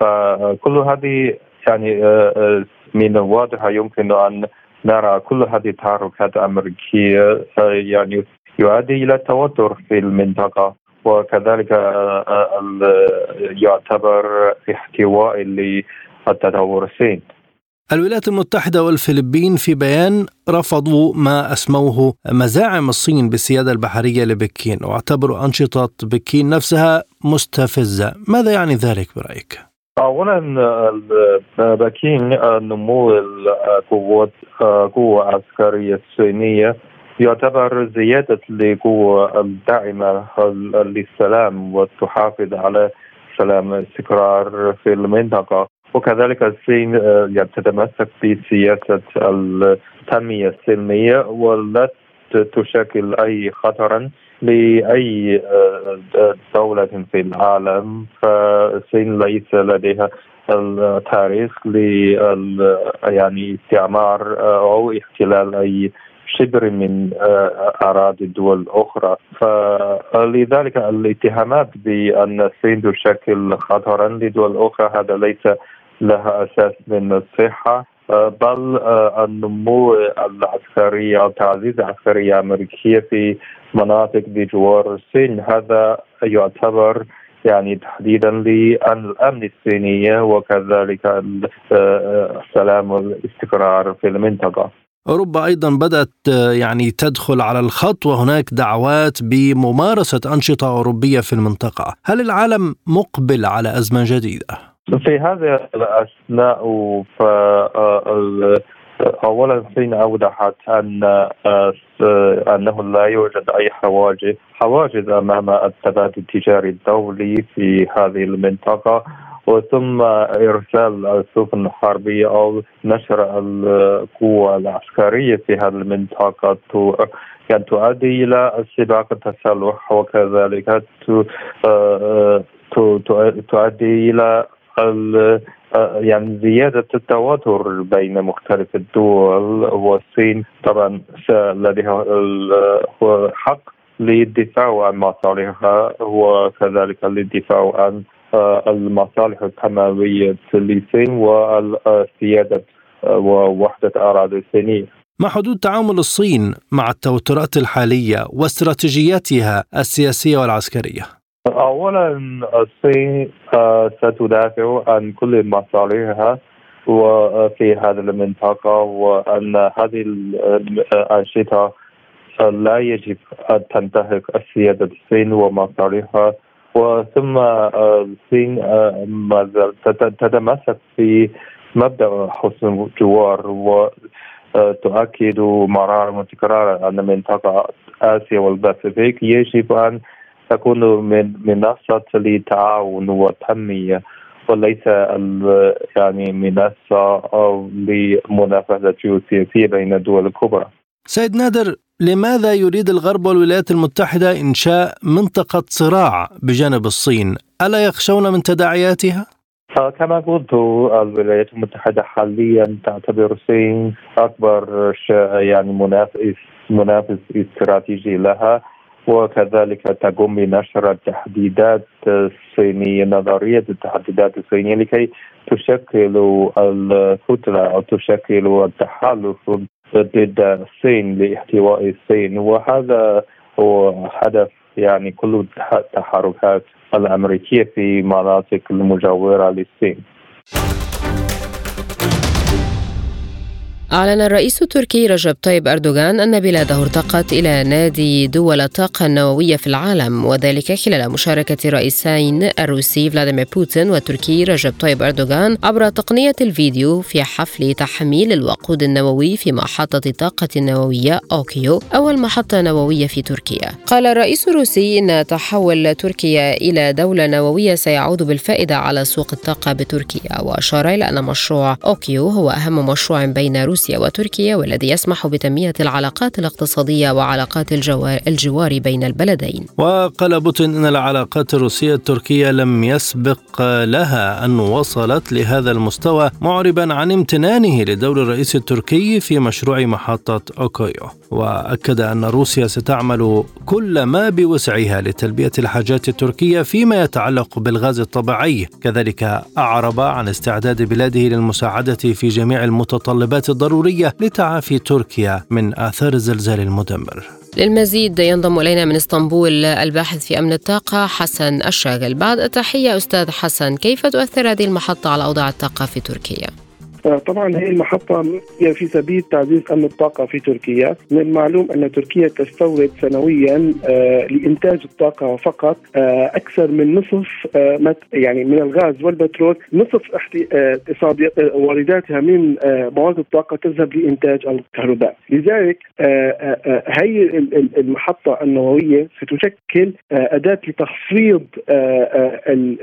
فكل هذه يعني من الواضح يمكن أن نرى كل هذه التحركات الأمريكية يعني يؤدي إلى التوتر في المنطقة. وكذلك يعتبر احتواء التطور الصين. الولايات المتحدة والفلبين في بيان رفضوا ما أسموه مزاعم الصين بالسيادة البحرية لبكين واعتبروا أنشطة بكين نفسها مستفزة. ماذا يعني ذلك برأيك؟ اولا بكين نمو القوات قوة عسكرية الصينية يعتبر زيادة لقوة الداعمة للسلام وتحافظ على سلام الاستقرار في المنطقة. وكذلك الصين يعني تتمسك بسياسة التنمية السلمية ولا تشكل أي خطرا لأي دولة في العالم. فالصين ليس لديها التاريخ ل يعني استعمار أو احتلال أي شبر من أراضي الدول الأخرى فلذلك الاتهامات بأن الصين تشكل خطرا لدول أخرى هذا ليس لها أساس من الصحة بل النمو العسكري أو تعزيز العسكرية الأمريكية في مناطق بجوار الصين هذا يعتبر يعني تحديدا للأمن الصينيه وكذلك السلام والاستقرار في المنطقة. أوروبا أيضا بدأت يعني تدخل على الخط وهناك دعوات بممارسة أنشطة أوروبية في المنطقة، هل العالم مقبل على أزمة جديدة؟ في هذه الأثناء ف اولا الصين أوضحت أن أنه لا يوجد أي حواجز حواجز أمام التبادل التجاري الدولي في هذه المنطقة وثم إرسال السفن الحربية أو نشر القوة العسكرية في هذه المنطقة يعني تؤدي إلى سباق التسلح وكذلك تؤدي إلى يعني زيادة التواتر بين مختلف الدول والصين طبعا لديها حق للدفاع عن مصالحها وكذلك للدفاع عن المصالح التنموية للصين والسيادة ووحدة أراضي الصينية ما حدود تعامل الصين مع التوترات الحالية واستراتيجياتها السياسية والعسكرية؟ اولا الصين ستدافع عن كل مصالحها وفي هذه المنطقة وأن هذه الأنشطة لا يجب أن تنتهك السيادة الصين ومصالحها وثم الصين ما تتمسك في مبدأ حسن الجوار وتؤكد مرارا وتكرارا أن منطقة آسيا والباسيفيك يجب أن تكون من منصة للتعاون والتنمية وليس يعني منصة أو لمنافسة جيوسياسية بين الدول الكبرى سيد نادر لماذا يريد الغرب والولايات المتحدة إنشاء منطقة صراع بجانب الصين؟ ألا يخشون من تداعياتها؟ كما قلت الولايات المتحدة حاليا تعتبر الصين أكبر يعني منافس منافس استراتيجي لها وكذلك تقوم بنشر التحديدات الصينية نظرية التحديدات الصينية لكي تشكل الكتلة أو تشكل التحالف ضد الصين لاحتواء الصين. وهذا هو هدف يعني كل التحركات الأمريكية في مناطق المجاورة للصين. أعلن الرئيس التركي رجب طيب أردوغان أن بلاده ارتقت إلى نادي دول الطاقة النووية في العالم وذلك خلال مشاركة الرئيسين الروسي فلاديمير بوتين والتركي رجب طيب أردوغان عبر تقنية الفيديو في حفل تحميل الوقود النووي في محطة الطاقة النووية أكويو أول محطة نووية في تركيا. قال الرئيس الروسي إن تحول تركيا إلى دولة نووية سيعود بالفائدة على سوق الطاقة بتركيا وأشار إلى أن مشروع أكويو هو أهم مشروع بين روسيا روسيا وتركيا والذي يسمح بتنمية العلاقات الاقتصادية وعلاقات الجوار, بين البلدين. وقال بوتين أن العلاقات الروسية التركية لم يسبق لها أن وصلت لهذا المستوى معربا عن امتنانه لدور الرئيس التركي في مشروع محطة أكويو وأكد أن روسيا ستعمل كل ما بوسعها لتلبية الحاجات التركية فيما يتعلق بالغاز الطبيعي. كذلك أعرب عن استعداد بلاده للمساعدة في جميع المتطلبات الضرورية لتعافي تركيا من آثار الزلزال المدمر. للمزيد ينضم إلينا من إسطنبول الباحث في أمن الطاقة حسن الشاغل. بعد التحية أستاذ حسن كيف تؤثر هذه المحطة على أوضاع الطاقة في تركيا؟ آه، طبعا هي المحطة هي في سبيل تعزيز أمن الطاقة في تركيا. من المعلوم أن تركيا تستورد سنويا آه، لإنتاج الطاقة فقط آه، أكثر من نصف يعني من الغاز والبترول. نصف وارداتها من مواد الطاقة تذهب لإنتاج الكهرباء. لذلك هي المحطة النووية ستشكل أداة لتخفيض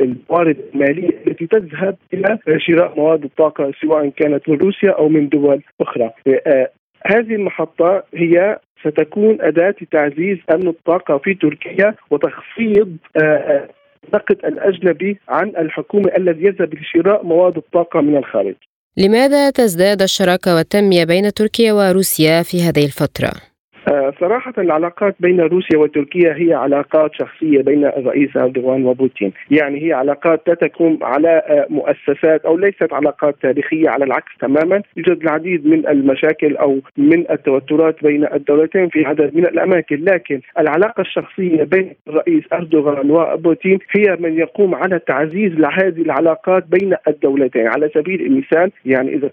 الموارد المالية التي تذهب إلى شراء مواد الطاقة سواء كانت من روسيا أو من دول أخرى آه، هذه المحطة هي ستكون أداة لتعزيز أمن الطاقة في تركيا وتخفيض النقد آه، الأجنبي عن الحكومة الذي يذهب لشراء مواد الطاقة من الخارج. لماذا تزداد الشراكة والتنمية بين تركيا وروسيا في هذه الفترة؟ آه، صراحة العلاقات بين روسيا وتركيا هي علاقات شخصية بين الرئيس أردوغان وبوتين. يعني هي علاقات لا تقوم على آه، مؤسسات أو ليست علاقات تاريخية على العكس تماما. يوجد العديد من المشاكل أو من التوترات بين الدولتين في عدد من الأماكن. لكن العلاقة الشخصية بين الرئيس أردوغان وبوتين هي من يقوم على تعزيز هذه العلاقات بين الدولتين. على سبيل المثال يعني إذا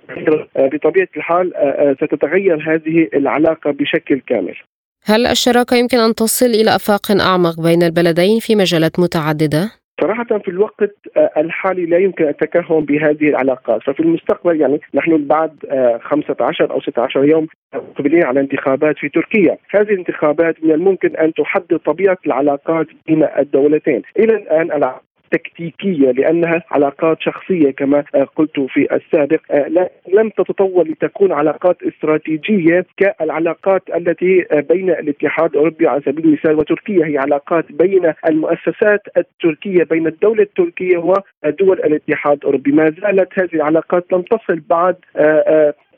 آه، بطبيعة الحال ستتغير هذه العلاقة بشكل كامل. كامل. هل الشراكة يمكن أن تصل إلى أفاق أعمق بين البلدين في مجالات متعددة؟ صراحة في الوقت آه، الحالي لا يمكن التكهن بهذه العلاقات ففي المستقبل يعني نحن بعد 15 آه، أو 16 يوم مقبلين على انتخابات في تركيا. هذه الانتخابات من الممكن أن تحدد طبيعة العلاقات بين الدولتين. إلى الآن تكتيكية لأنها علاقات شخصية كما آه، قلت في السابق. آه، لم تتطور لتكون علاقات استراتيجية كالعلاقات التي آه، بين الاتحاد الأوروبي على سبيل المثال وتركيا. هي علاقات بين المؤسسات التركية بين الدولة التركية ودول الاتحاد الأوروبي. ما زالت هذه العلاقات لم تصل بعد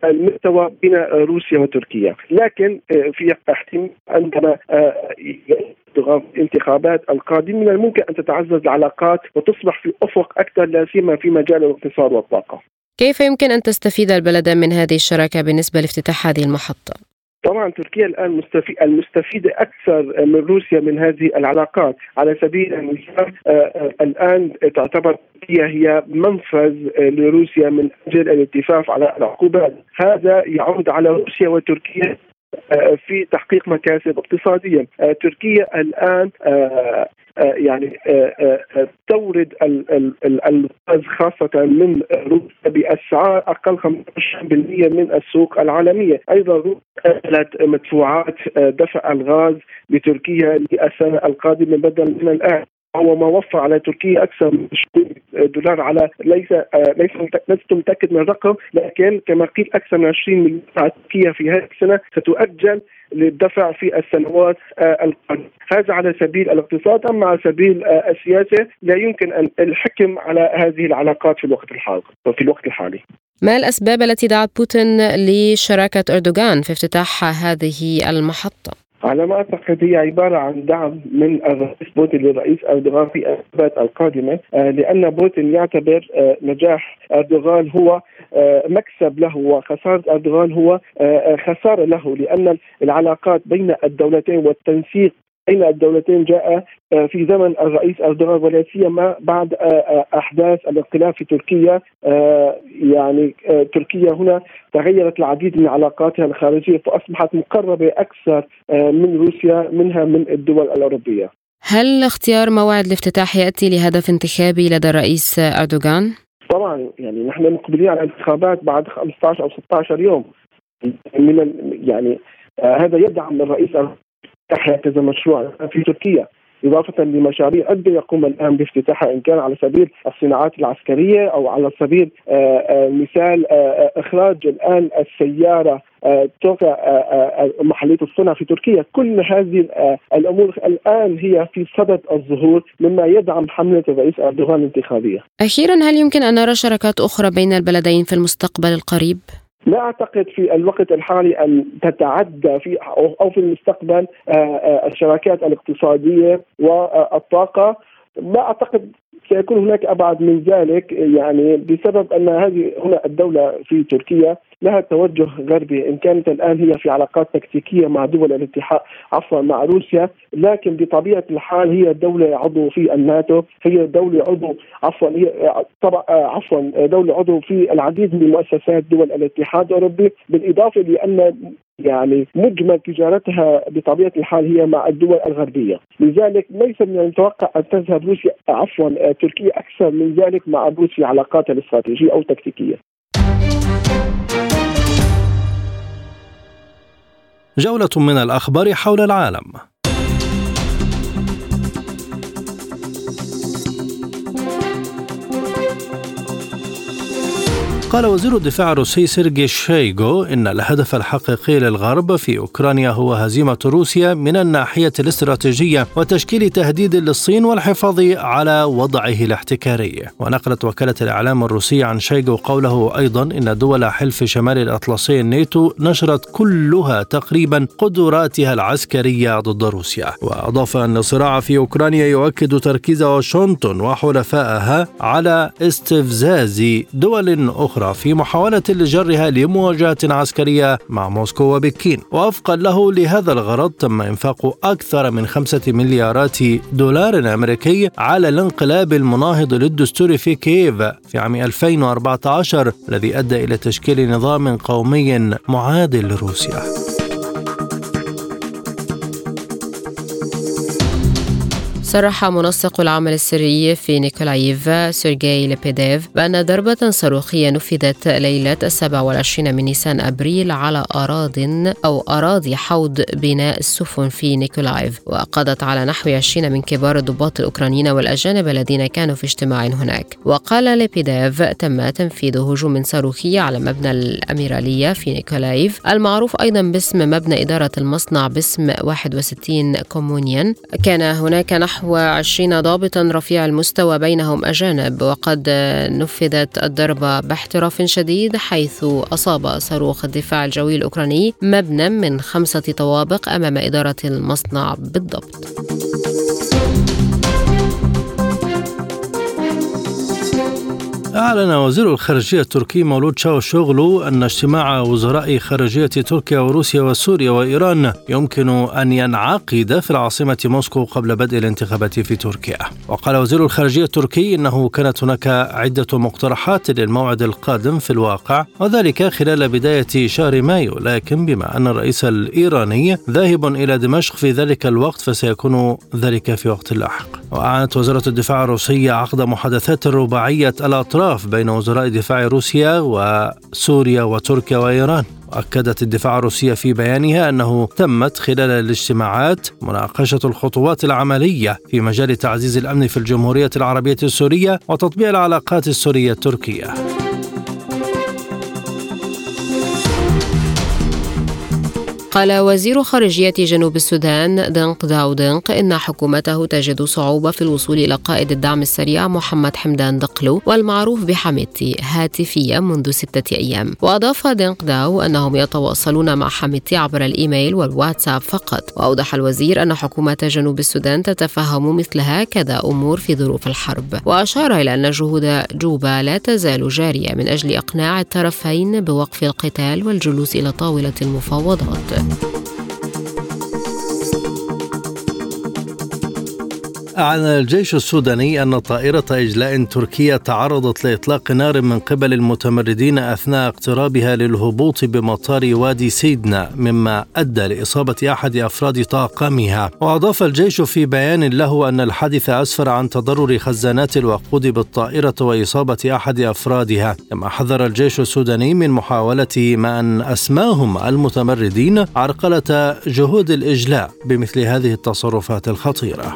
المستوى بين روسيا وتركيا لكن في احتمال عندما الانتخابات القادمة من الممكن أن تتعزز العلاقات وتصبح في أفق أكثر لا سيما في مجال الاقتصاد والطاقة كيف يمكن أن تستفيد البلدان من هذه الشراكة بالنسبة لافتتاح هذه المحطة؟ طبعا تركيا الآن المستفيدة أكثر من روسيا من هذه العلاقات. على سبيل المثال آه، آه، الآن تعتبر تركيا هي منفذ لروسيا من أجل الاتفاق على العقوبات. هذا يعود على روسيا وتركيا آه، في تحقيق مكاسب اقتصاديه تركيا الآن يعني تورد الغاز خاصة من روسيا بأسعار أقل 15% من السوق العالمية. أيضا روسيا مدفوعات دفع الغاز لتركيا للسنة القادمة بدلا من الآن. هو ما وفر على تركيا أكثر من دولار على ليس ليس لست متأكد من الرقم لكن كما قيل أكثر من 20 مليون تركيا في هذه السنة ستؤجل للدفع في السنوات آه، القادمة، هذا على سبيل الاقتصاد، أما على سبيل آه، السياسة لا يمكن أن الحكم على هذه العلاقات في الوقت الحالي في الوقت الحالي. ما الأسباب التي دعت بوتين لشراكة أردوغان في افتتاح هذه المحطة؟ على ما أعتقد هي عبارة عن دعم من الرئيس بوتين للرئيس أردوغان في الانتخابات القادمة آه، لأن بوتين يعتبر آه، نجاح أردوغان هو آه، مكسب له وخسارة أردوغان هو خسارة له لأن العلاقات بين الدولتين والتنسيق بين الدولتين جاء آه، في زمن الرئيس أردوغان ولا سيما بعد آه، آه، أحداث الانقلاب في تركيا يعني تركيا هنا تغيرت العديد من علاقاتها الخارجية فأصبحت مقربة أكثر من روسيا منها من الدول الأوروبية. هل اختيار موعد الافتتاح يأتي لهدف انتخابي لدى الرئيس أردوغان؟ طبعا يعني نحن مقبلين على انتخابات بعد 15 أو 16 يوم من يعني هذا يدعم الرئيس تحيا كذا مشروع في تركيا. إضافة لمشاريع قد يقوم الآن بافتتاحها إن كان على سبيل الصناعات العسكرية أو على سبيل آه، آه، مثال آه، إخراج الآن السيارة توقع محلية الصنع في تركيا. كل هذه الأمور الآن هي في صدد الظهور مما يدعم حملة الرئيس أردوغان الانتخابية أخيرا هل يمكن أن نرى شراكات أخرى بين البلدين في المستقبل القريب؟ لا أعتقد في الوقت الحالي أن تتعدى في أو في المستقبل آه، آه، الشراكات الاقتصادية والطاقة. ما أعتقد سيكون هناك أبعد من ذلك يعني بسبب أن هذه هنا الدولة في تركيا لها توجه غربي إن كانت الآن هي في علاقات تكتيكية مع دول الاتحاد عفوا مع روسيا لكن بطبيعة الحال هي دولة عضو في الناتو هي دولة عضو عفوا هي طبعا عفوا دولة عضو في العديد من مؤسسات دول الاتحاد الأوروبي بالإضافة لأن يعني مجمل تجارتها بطبيعة الحال هي مع الدول الغربية، لذلك ليس من المتوقع أن تذهب روسيا عفوا تركيا أكثر من ذلك مع في علاقاتها الاستراتيجيه أو التكتيكيه. جولة من الأخبار حول العالم قال وزير الدفاع الروسي سيرجي شيغو إن الهدف الحقيقي للغرب في أوكرانيا هو هزيمة روسيا من الناحية الاستراتيجية وتشكيل تهديد للصين والحفاظ على وضعه الاحتكاري. ونقلت وكالة الإعلام الروسية عن شيغو قوله أيضا إن دول حلف شمال الأطلسي الناتو نشرت كلها تقريبا قدراتها العسكرية ضد روسيا. وأضاف أن الصراع في أوكرانيا يؤكد تركيز واشنطن وحلفائها على استفزاز دول أخرى. أخرى في محاولة لجرها لمواجهة عسكرية مع موسكو وبكين. ووفقا له لهذا الغرض تم إنفاق أكثر من خمسة مليارات دولار أمريكي على الانقلاب المناهض للدستور في كييف في عام 2014 الذي أدى إلى تشكيل نظام قومي معاد لروسيا. صرح منسق العمل السري في نيكولايف سيرجي ليبيديف بأن ضربة صاروخية نفذت ليلة السابع والعشرين من نيسان أبريل على أراض أو أراضي حوض بناء السفن في نيكولايف وقضت على نحو 20 من كبار الضباط الأوكرانيين والأجانب الذين كانوا في اجتماع هناك. وقال ليبيديف تم تنفيذ هجوم صاروخي على مبنى الأميرالية في نيكولايف المعروف أيضا باسم مبنى إدارة المصنع باسم 61 كومونار كان هناك نحو نحو عشرين ضابطا رفيع المستوى بينهم أجانب وقد نفذت الضربة باحتراف شديد حيث أصاب صاروخ الدفاع الجوي الأوكراني مبنى من خمسة طوابق أمام إدارة المصنع بالضبط. أعلن وزير الخارجية التركي مولود شاوشوغلو أن اجتماع وزراء خارجية تركيا وروسيا وسوريا وإيران يمكن أن ينعقد في العاصمة موسكو قبل بدء الانتخابات في تركيا. وقال وزير الخارجية التركي إنه كانت هناك عدة مقترحات للموعد القادم في الواقع وذلك خلال بداية شهر مايو لكن بما أن الرئيس الإيراني ذاهب إلى دمشق في ذلك الوقت فسيكون ذلك في وقت لاحق. وأعلنت وزارة الدفاع الروسية عقد محادثات رباعية الأطراف الأطراف بين وزراء دفاع روسيا وسوريا وتركيا وإيران. أكدت الدفاع الروسية في بيانها أنه تمت خلال الاجتماعات مناقشة الخطوات العملية في مجال تعزيز الأمن في الجمهورية العربية السورية وتطبيع العلاقات السورية التركية قال وزير خارجية جنوب السودان دنق داو دنق إن حكومته تجد صعوبة في الوصول إلى قائد الدعم السريع محمد حمدان دقلو والمعروف بحميتي هاتفيا منذ ستة أيام. وأضاف دنق داو أنهم يتواصلون مع حميتي عبر الإيميل والواتساب فقط. وأوضح الوزير أن حكومة جنوب السودان تتفهم مثل هكذا أمور في ظروف الحرب. وأشار إلى أن جهود جوبا لا تزال جارية من أجل إقناع الطرفين بوقف القتال والجلوس إلى طاولة المفاوضات. Thank you. أعلن الجيش السوداني أن طائرة إجلاء تركية تعرضت لإطلاق نار من قبل المتمردين أثناء اقترابها للهبوط بمطار وادي سيدنا مما أدى لإصابة أحد أفراد طاقمها. وأضاف الجيش في بيان له أن الحادث أسفر عن تضرر خزانات الوقود بالطائرة وإصابة أحد أفرادها. كما حذر الجيش السوداني من محاولة ما أن أسماهم المتمردين عرقلة جهود الإجلاء بمثل هذه التصرفات الخطيرة.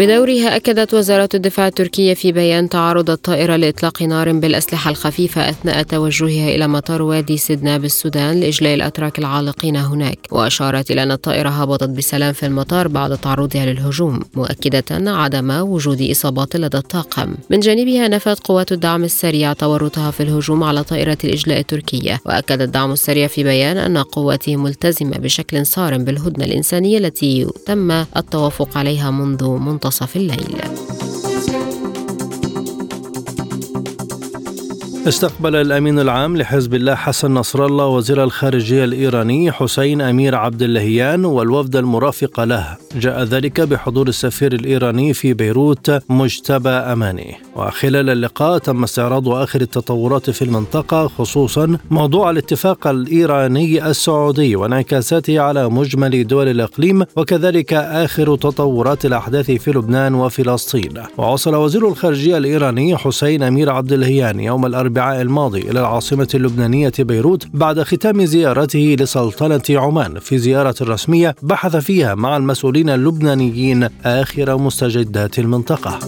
بدورها أكدت وزارة الدفاع التركية في بيان تعرض الطائرة لإطلاق نار بالأسلحة الخفيفة أثناء توجهها إلى مطار وادي سيدنا بالسودان لإجلاء الأتراك العالقين هناك. وأشارت إلى أن الطائرة هبطت بسلام في المطار بعد تعرضها للهجوم مؤكدة عدم وجود إصابات لدى الطاقم. من جانبها نفت قوات الدعم السريع تورطها في الهجوم على طائرة الإجلاء التركية. وأكد الدعم السريع في بيان أن قواته ملتزمة بشكل صارم بالهدنة الإنسانية التي تم التوافق عليها منذ منتصف الليل. استقبل الأمين العام لحزب الله حسن نصر الله وزير الخارجية الإيراني حسين أمير عبد اللهيان والوفد المرافق له. جاء ذلك بحضور السفير الإيراني في بيروت مجتبى أماني. وخلال اللقاء تم استعراض آخر التطورات في المنطقة خصوصا موضوع الاتفاق الإيراني السعودي وانعكاساته على مجمل دول الإقليم وكذلك آخر تطورات الأحداث في لبنان وفلسطين. ووصل وزير الخارجية الإيراني حسين أمير عبد اللهيان يوم الأربعاء الأربعاء الماضي إلى العاصمة اللبنانية بيروت بعد ختام زيارته لسلطنة عمان في زيارة رسمية بحث فيها مع المسؤولين اللبنانيين آخر مستجدات المنطقة.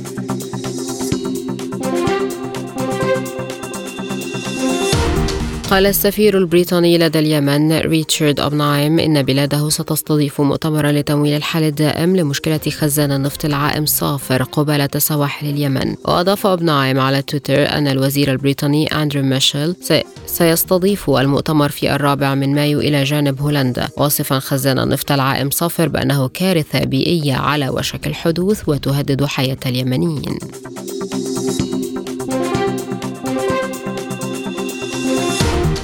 قال السفير البريطاني لدى اليمن ريتشارد أوبنايم إن بلاده ستستضيف مؤتمرا لتمويل الحل الدائم لمشكلة خزان النفط العائم صافر قبالة سواحل اليمن وأضاف أوبنايم على تويتر أن الوزير البريطاني أندرو ميشيل سيستضيف المؤتمر في الرابع من مايو إلى جانب هولندا واصفا خزان النفط العائم صافر بأنه كارثة بيئية على وشك الحدوث وتهدد حياة اليمنيين.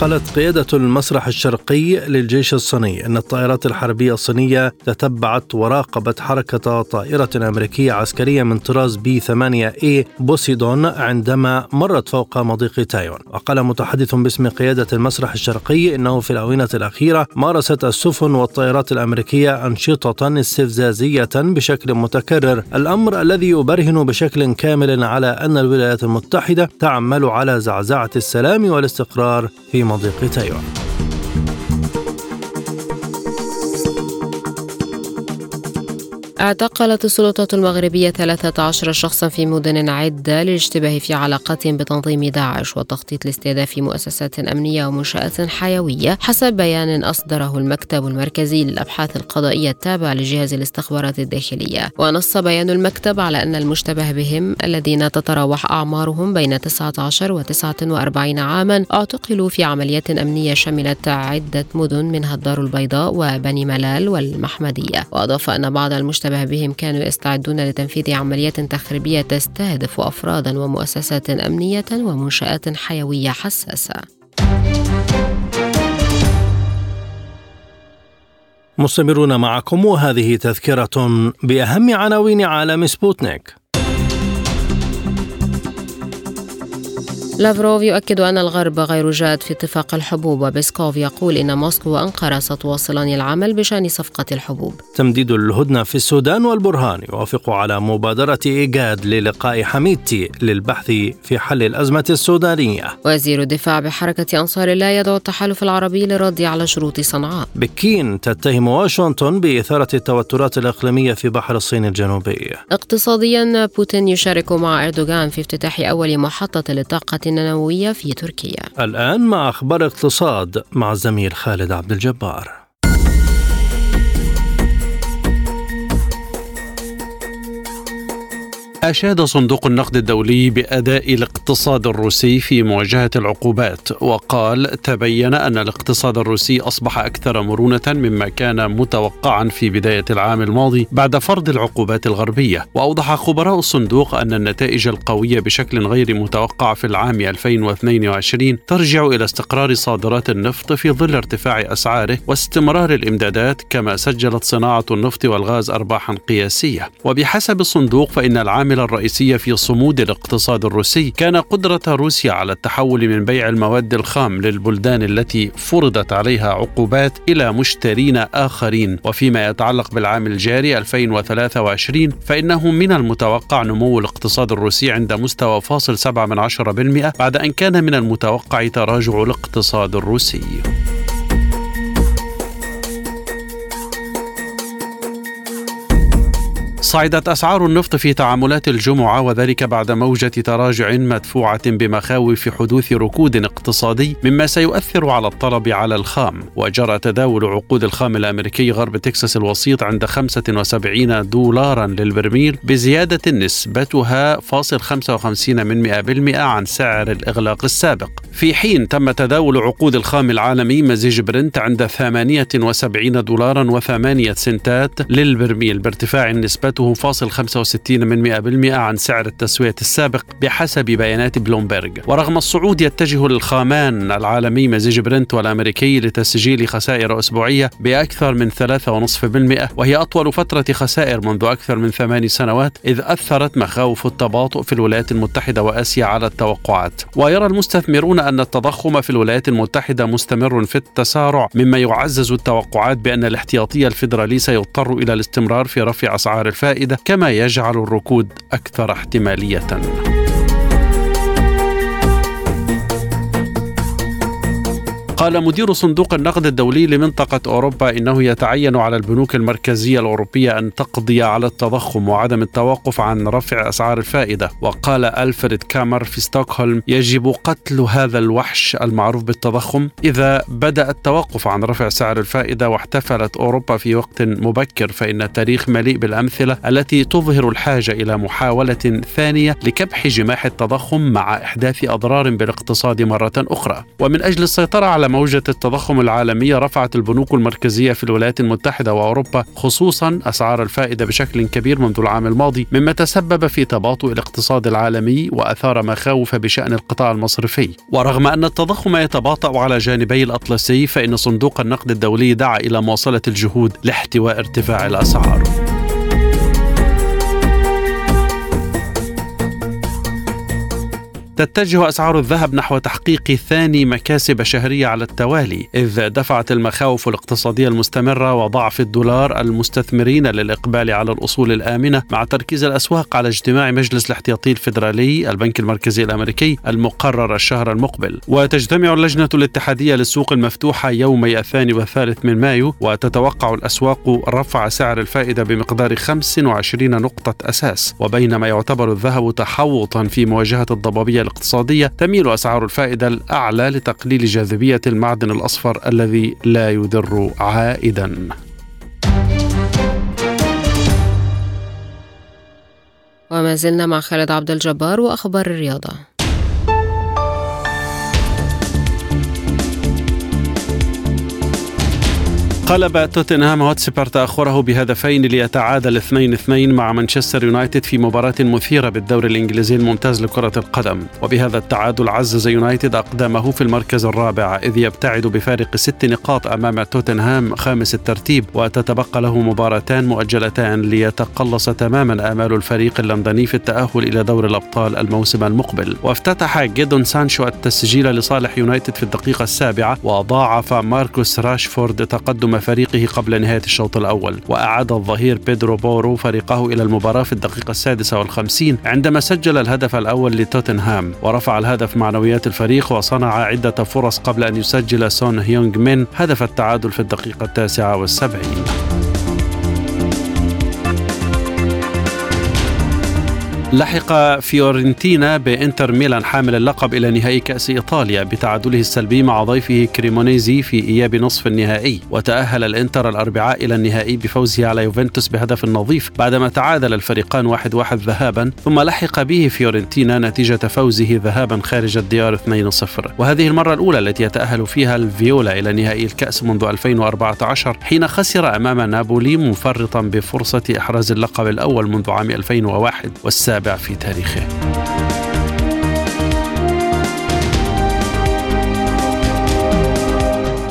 قالت قيادة المسرح الشرقي للجيش الصيني أن الطائرات الحربية الصينية تتبعت وراقبت حركة طائرة أمريكية عسكرية من طراز بي 8 إي بوسيدون عندما مرت فوق مضيق تايوان. وقال متحدث باسم قيادة المسرح الشرقي أنه في الآونة الأخيرة مارست السفن والطائرات الأمريكية أنشطة استفزازية بشكل متكرر. الأمر الذي يبرهن بشكل كامل على أن الولايات المتحدة تعمل على زعزعة السلام والاستقرار في مضيق تايوان اعتقلت السلطات المغربية 13 شخصا في مدن عدة للاشتباه في علاقتهم بتنظيم داعش وتخطيط لاستهداف مؤسسات أمنية ومنشآت حيوية حسب بيان أصدره المكتب المركزي للأبحاث القضائية التابع لجهاز الاستخبارات الداخلية. ونص بيان المكتب على أن المشتبه بهم الذين تتراوح أعمارهم بين 19 و 49 عاما اعتقلوا في عمليات أمنية شملت عدة مدن منها الدار البيضاء وبني ملال والمحمدية. وأضاف أن بعض المشتبه المشتبه بهم كانوا يستعدون لتنفيذ عمليات تخريبية تستهدف أفرادا ومؤسسات أمنية ومنشآت حيوية حساسة. مستمرون معكم وهذه تذكرة بأهم عناوين عالم سبوتنيك. لافروف يؤكد أن الغرب غير جاد في اتفاق الحبوب وبيسكوف يقول إن موسكو وأنقرة ستواصلان العمل بشأن صفقة الحبوب. تمديد الهدنة في السودان والبرهان يوافق على مبادرة إيجاد للقاء حميدتي للبحث في حل الأزمة السودانية. وزير الدفاع بحركة أنصار الله يدعو التحالف العربي للرد على شروط صنعاء. بكين تتهم واشنطن بإثارة التوترات الإقليمية في بحر الصين الجنوبي. اقتصاديا بوتين يشارك مع أردوغان في افتتاح أول محطة للطاقة النووية في تركيا. الآن مع أخبار اقتصاد مع الزميل خالد عبد الجبار. أشاد صندوق النقد الدولي بأداء الاقتصاد الروسي في مواجهة العقوبات وقال تبين أن الاقتصاد الروسي أصبح أكثر مرونة مما كان متوقعا في بداية العام الماضي بعد فرض العقوبات الغربية. وأوضح خبراء الصندوق أن النتائج القوية بشكل غير متوقع في العام 2022 ترجع إلى استقرار صادرات النفط في ظل ارتفاع أسعاره واستمرار الإمدادات كما سجلت صناعة النفط والغاز أرباحا قياسية. وبحسب الصندوق فإن العامل العامل الرئيسي في صمود الاقتصاد الروسي كان قدرة روسيا على التحول من بيع المواد الخام للبلدان التي فرضت عليها عقوبات إلى مشترين آخرين. وفيما يتعلق بالعام الجاري 2023 فإنه من المتوقع نمو الاقتصاد الروسي عند مستوى فاصل 7 من عشرة بالمئة بعد أن كان من المتوقع تراجع الاقتصاد الروسي. صعدت أسعار النفط في تعاملات الجمعة وذلك بعد موجة تراجع مدفوعة بمخاوف حدوث ركود اقتصادي مما سيؤثر على الطلب على الخام. وجرى تداول عقود الخام الأمريكي غرب تكساس الوسيط عند 75 دولارا للبرميل بزيادة نسبتها فاصل 55 من 100% عن سعر الإغلاق السابق. في حين تم تداول عقود الخام العالمي مزيج برنت عند 78 دولارا وثمانية سنتات للبرميل بارتفاع نسبته فاصل 65 من 100% عن سعر التسوية السابق بحسب بيانات بلومبرج ورغم الصعود يتجه الخامان العالمي مزيج برنت والأمريكي لتسجيل خسائر أسبوعية بأكثر من 3.5% وهي أطول فترة خسائر منذ أكثر من ثمان سنوات إذ أثرت مخاوف التباطؤ في الولايات المتحدة وآسيا على التوقعات. ويرى المستثمرون أن التضخم في الولايات المتحدة مستمر في التسارع مما يعزز التوقعات بأن الاحتياطي الفيدرالي سيضطر إلى الاستمرار في رفع أسعار الفائدة. كما يجعل الركود أكثر احتمالية. قال مدير صندوق النقد الدولي لمنطقة أوروبا إنه يتعين على البنوك المركزية الأوروبية أن تقضي على التضخم وعدم التوقف عن رفع أسعار الفائدة. وقال ألفريد كامر في ستوكهولم يجب قتل هذا الوحش المعروف بالتضخم إذا بدأ التوقف عن رفع سعر الفائدة واحتفلت أوروبا في وقت مبكر فإن التاريخ مليء بالأمثلة التي تظهر الحاجة إلى محاولة ثانية لكبح جماح التضخم مع إحداث أضرار بالاقتصاد مرة أخرى. ومن أجل السيطرة على موجة التضخم العالمية رفعت البنوك المركزية في الولايات المتحدة وأوروبا خصوصا أسعار الفائدة بشكل كبير منذ العام الماضي مما تسبب في تباطؤ الاقتصاد العالمي وأثار مخاوف بشأن القطاع المصرفي. ورغم أن التضخم يتباطأ على جانبي الأطلسي فإن صندوق النقد الدولي دعا إلى مواصلة الجهود لاحتواء ارتفاع الأسعار. تتجه أسعار الذهب نحو تحقيق ثاني مكاسب شهرية على التوالي إذ دفعت المخاوف الاقتصادية المستمرة وضعف الدولار المستثمرين للإقبال على الأصول الآمنة مع تركيز الأسواق على اجتماع مجلس الاحتياطي الفيدرالي البنك المركزي الأمريكي المقرر الشهر المقبل. وتجتمع اللجنة الاتحادية للسوق المفتوحة يومي الثاني والثالث من مايو وتتوقع الأسواق رفع سعر الفائدة بمقدار 25 نقطة أساس. وبينما يعتبر الذهب تحوطا في مواجهة الضبابية الاقتصادية تميل أسعار الفائدة الأعلى لتقليل جاذبية المعدن الأصفر الذي لا يدر عائدا. وما زلنا مع خالد عبد الجبار وأخبار الرياضة. قلب توتنهام هوتسبر تأخره بهدفين ليتعادل 2-2 مع مانشستر يونايتد في مباراة مثيرة بالدوري الإنجليزي الممتاز لكرة القدم. وبهذا التعادل عزز يونايتد أقدامه في المركز الرابع إذ يبتعد بفارق ست نقاط أمام توتنهام خامس الترتيب وتتبقى له مباراتان مؤجلتان لتتقلص تماما آمال الفريق اللندني في التأهل إلى دور الأبطال الموسم المقبل. وافتتح جادون سانشو التسجيل لصالح يونايتد في الدقيقة السابعة وضاعف ماركوس راشفورد تقدم فريقه قبل نهاية الشوط الأول وأعاد الظهير بيدرو بورو فريقه إلى المباراة في الدقيقة السادسة والخمسين عندما سجل الهدف الأول لتوتنهام ورفع الهدف معنويات الفريق وصنع عدة فرص قبل أن يسجل سون هيونغ مين هدف التعادل في الدقيقة التاسعة والسبعين. لحق فيورنتينا بإنتر ميلان حامل اللقب إلى نهائي كأس إيطاليا بتعادله السلبي مع ضيفه كريمونيزي في إياب نصف النهائي. وتأهل الإنتر الأربعاء إلى النهائي بفوزه على يوفنتوس بهدف نظيف بعدما تعادل الفريقان واحد واحد ذهابا ثم لحق به فيورنتينا نتيجة فوزه ذهابا خارج الديار 2-0 وهذه المرة الأولى التي يتأهل فيها الفيولا إلى نهائي الكأس منذ 2014 حين خسر أمام نابولي مفرطا بفرصة إحراز اللقب الأول منذ عام 2001 والسابع طبعی تاریخه.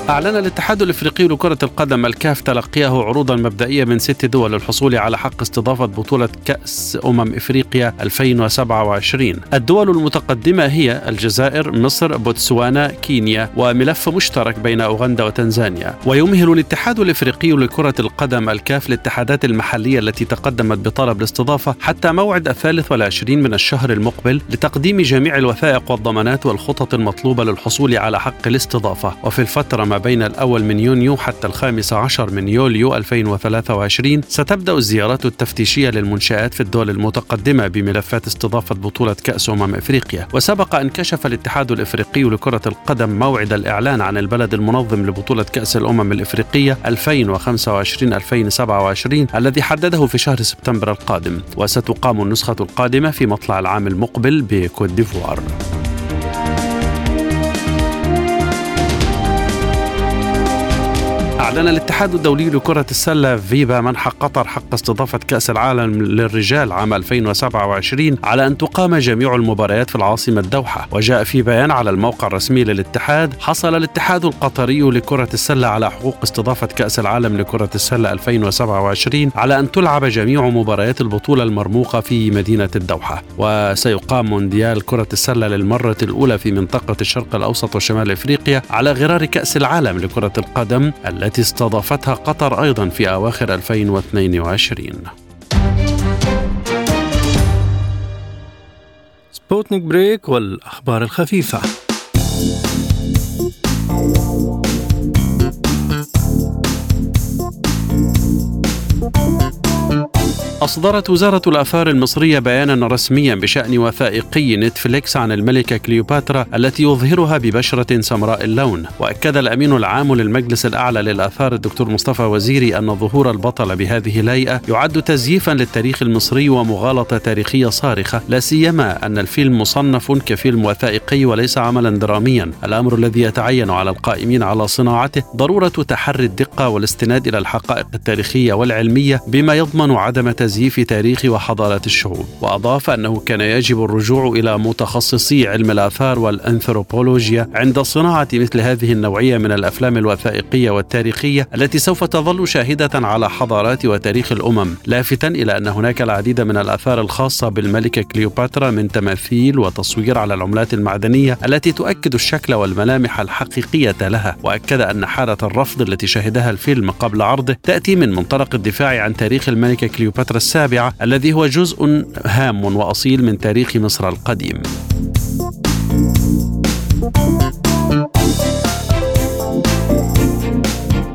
أعلن الاتحاد الإفريقي لكرة القدم الكاف تلقيه عروضا مبدئية من ست دول للحصول على حق استضافة بطولة كأس أمم إفريقيا 2027 الدول المتقدمة هي الجزائر، مصر، بوتسوانا، كينيا وملف مشترك بين أوغندا وتنزانيا. ويمهل الاتحاد الإفريقي لكرة القدم الكاف الاتحادات المحلية التي تقدمت بطلب الاستضافة حتى موعد الثالث والعشرين من الشهر المقبل لتقديم جميع الوثائق والضمانات والخطط المطلوبة للحصول على حق الاستضافة. وفي الفترة ما ما بين الأول من يونيو حتى الخامس عشر من يوليو 2023 ستبدأ الزيارات التفتيشية للمنشآت في الدول المتقدمة بملفات استضافة بطولة كأس أمم إفريقيا. وسبق أن كشف الاتحاد الإفريقي لكرة القدم موعد الإعلان عن البلد المنظم لبطولة كأس الأمم الإفريقية 2025-2027 الذي حدده في شهر سبتمبر القادم. وستقام النسخة القادمة في مطلع العام المقبل بكوت ديفوار. أعلن الاتحاد الدولي لكرة السلة فيبا منح قطر حق استضافة كأس العالم للرجال عام 2027 على أن تقام جميع المباريات في العاصمة الدوحة. وجاء في بيان على الموقع الرسمي للاتحاد حصل الاتحاد القطري لكرة السلة على حقوق استضافة كأس العالم لكرة السلة 2027 على أن تلعب جميع مباريات البطولة المرموقة في مدينة الدوحة. وسيقام مونديال كرة السلة للمرة الأولى في منطقة الشرق الأوسط وشمال إفريقيا على غرار كأس العالم لكرة القدم التي استضافتها قطر أيضا في أواخر 2022 سبوتنيك break والأخبار الخفيفة. أصدرت وزارة الآثار المصرية بيانا رسميا بشأن وثائقي نتفليكس عن الملكة كليوباترا التي يظهرها ببشرة سمراء اللون. وأكد الأمين العام للمجلس الأعلى للآثار الدكتور مصطفى وزيري أن ظهور البطلة بهذه الهيئة يعد تزييفا للتاريخ المصري ومغالطة تاريخية صارخة. لا سيما أن الفيلم مصنف كفيلم وثائقي وليس عملا دراميا. الأمر الذي يتعين على القائمين على صناعته ضرورة تحري الدقة والاستناد إلى الحقائق التاريخية والعلمية بما يضمن عدم تزييف تاريخ وحضارات الشعوب وأضاف أنه كان يجب الرجوع إلى متخصصي علم الآثار والأنثروبولوجيا عند صناعة مثل هذه النوعية من الأفلام الوثائقية والتاريخية التي سوف تظل شاهدة على حضارات وتاريخ الأمم لافتا إلى أن هناك العديد من الآثار الخاصة بالملكة كليوباترا من تماثيل وتصوير على العملات المعدنية التي تؤكد الشكل والملامح الحقيقية لها وأكد أن حالة الرفض التي شهدها الفيلم قبل عرضه تأتي من منطلق الدفاع عن تاريخ الملكة كليوباترا السابعة الذي هو جزء هام وأصيل من تاريخ مصر القديم.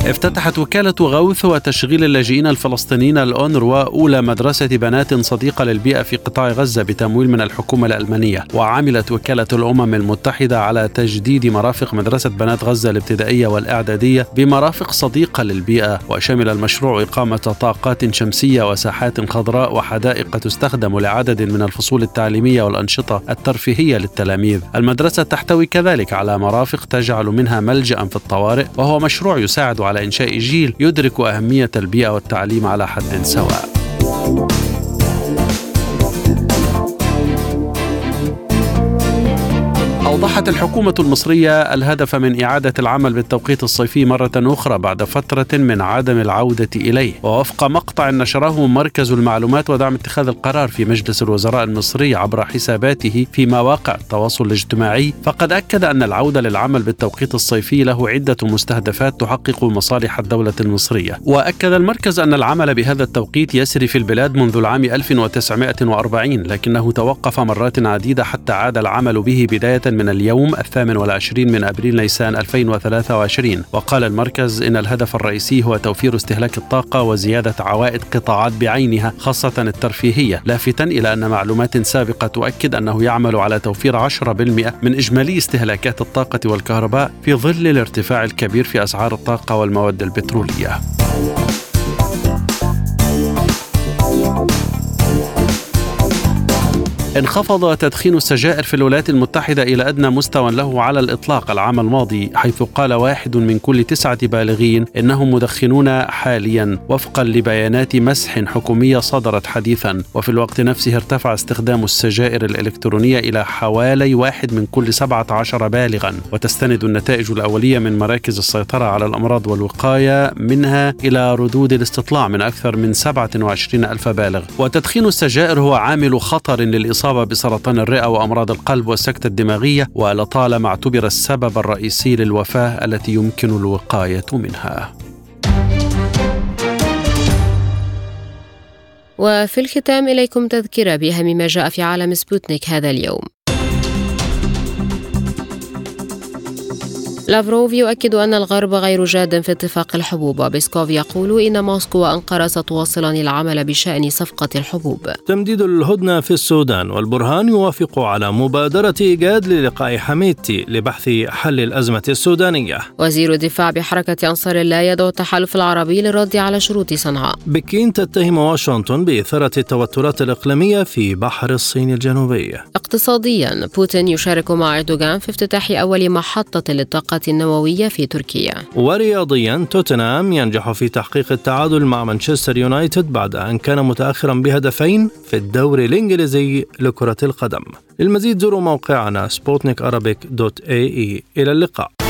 افتتحت وكالة غوث وتشغيل اللاجئين الفلسطينيين الأونروا أولى مدرسة بنات صديقة للبيئة في قطاع غزة بتمويل من الحكومة الألمانية. وعملت وكالة الأمم المتحدة على تجديد مرافق مدرسة بنات غزة الابتدائية والإعدادية بمرافق صديقة للبيئة. وشمل المشروع إقامة طاقات شمسية وساحات خضراء وحدائق تستخدم لعدد من الفصول التعليمية والأنشطة الترفيهية للتلاميذ. المدرسة تحتوي كذلك على مرافق تجعل منها ملجأ في الطوارئ وهو مشروع يساعد على إنشاء جيل يدرك أهمية البيئة والتعليم على حد سواء. أوضحت الحكومة المصرية الهدف من إعادة العمل بالتوقيت الصيفي مرة أخرى بعد فترة من عدم العودة إليه. ووفق مقطع نشره مركز المعلومات ودعم اتخاذ القرار في مجلس الوزراء المصري عبر حساباته في مواقع التواصل الاجتماعي فقد أكد أن العودة للعمل بالتوقيت الصيفي له عدة مستهدفات تحقق مصالح الدولة المصرية. وأكد المركز أن العمل بهذا التوقيت يسري في البلاد منذ العام 1940 لكنه توقف مرات عديدة حتى عاد العمل به بداية من اليوم الثامن والعشرين من أبريل نيسان 2023 وقال المركز إن الهدف الرئيسي هو توفير استهلاك الطاقة وزيادة عوائد قطاعات بعينها خاصة الترفيهية. لافتا إلى أن معلومات سابقة تؤكد أنه يعمل على توفير 10% من إجمالي استهلاكات الطاقة والكهرباء في ظل الارتفاع الكبير في أسعار الطاقة والمواد البترولية. انخفض تدخين السجائر في الولايات المتحدة إلى أدنى مستوى له على الإطلاق العام الماضي حيث قال واحد من كل تسعة بالغين إنهم مدخنون حاليا وفقا لبيانات مسح حكومية صدرت حديثا. وفي الوقت نفسه ارتفع استخدام السجائر الإلكترونية إلى حوالي واحد من كل سبعة عشر بالغا. وتستند النتائج الأولية من مراكز السيطرة على الأمراض والوقاية منها إلى ردود الاستطلاع من أكثر من 27 ألف بالغ. وتدخين السجائر هو عامل خطر للإصابة الإصابة بسرطان الرئة وأمراض القلب والسكتة الدماغية ولطالما اعتبر السبب الرئيسي للوفاة التي يمكن الوقاية منها. وفي الختام إليكم تذكرة بأهم ما جاء في عالم سبوتنيك هذا اليوم لافروف يؤكد أن الغرب غير جاد في اتفاق الحبوب. وبيسكوف يقول إن موسكو وأنقرة ستواصلان العمل بشأن صفقة الحبوب. تمديد الهدنة في السودان والبرهان يوافق على مبادرة إيجاد للقاء حميدتي لبحث حل الأزمة السودانية. وزير الدفاع بحركة أنصار الله يدعو التحالف العربي للرد على شروط صنعاء. بكين تتهم واشنطن بإثارة التوترات الإقليمية في بحر الصين الجنوبي. اقتصاديا بوتين يشارك مع أردوغان في افتتاح أول محطة للطاقة النووية في تركيا. ورياضيا توتنهام ينجح في تحقيق التعادل مع مانشستر يونايتد بعد أن كان متأخرا بهدفين في الدوري الإنجليزي لكرة القدم. للمزيد زوروا موقعنا سبوتنيك إلى اللقاء.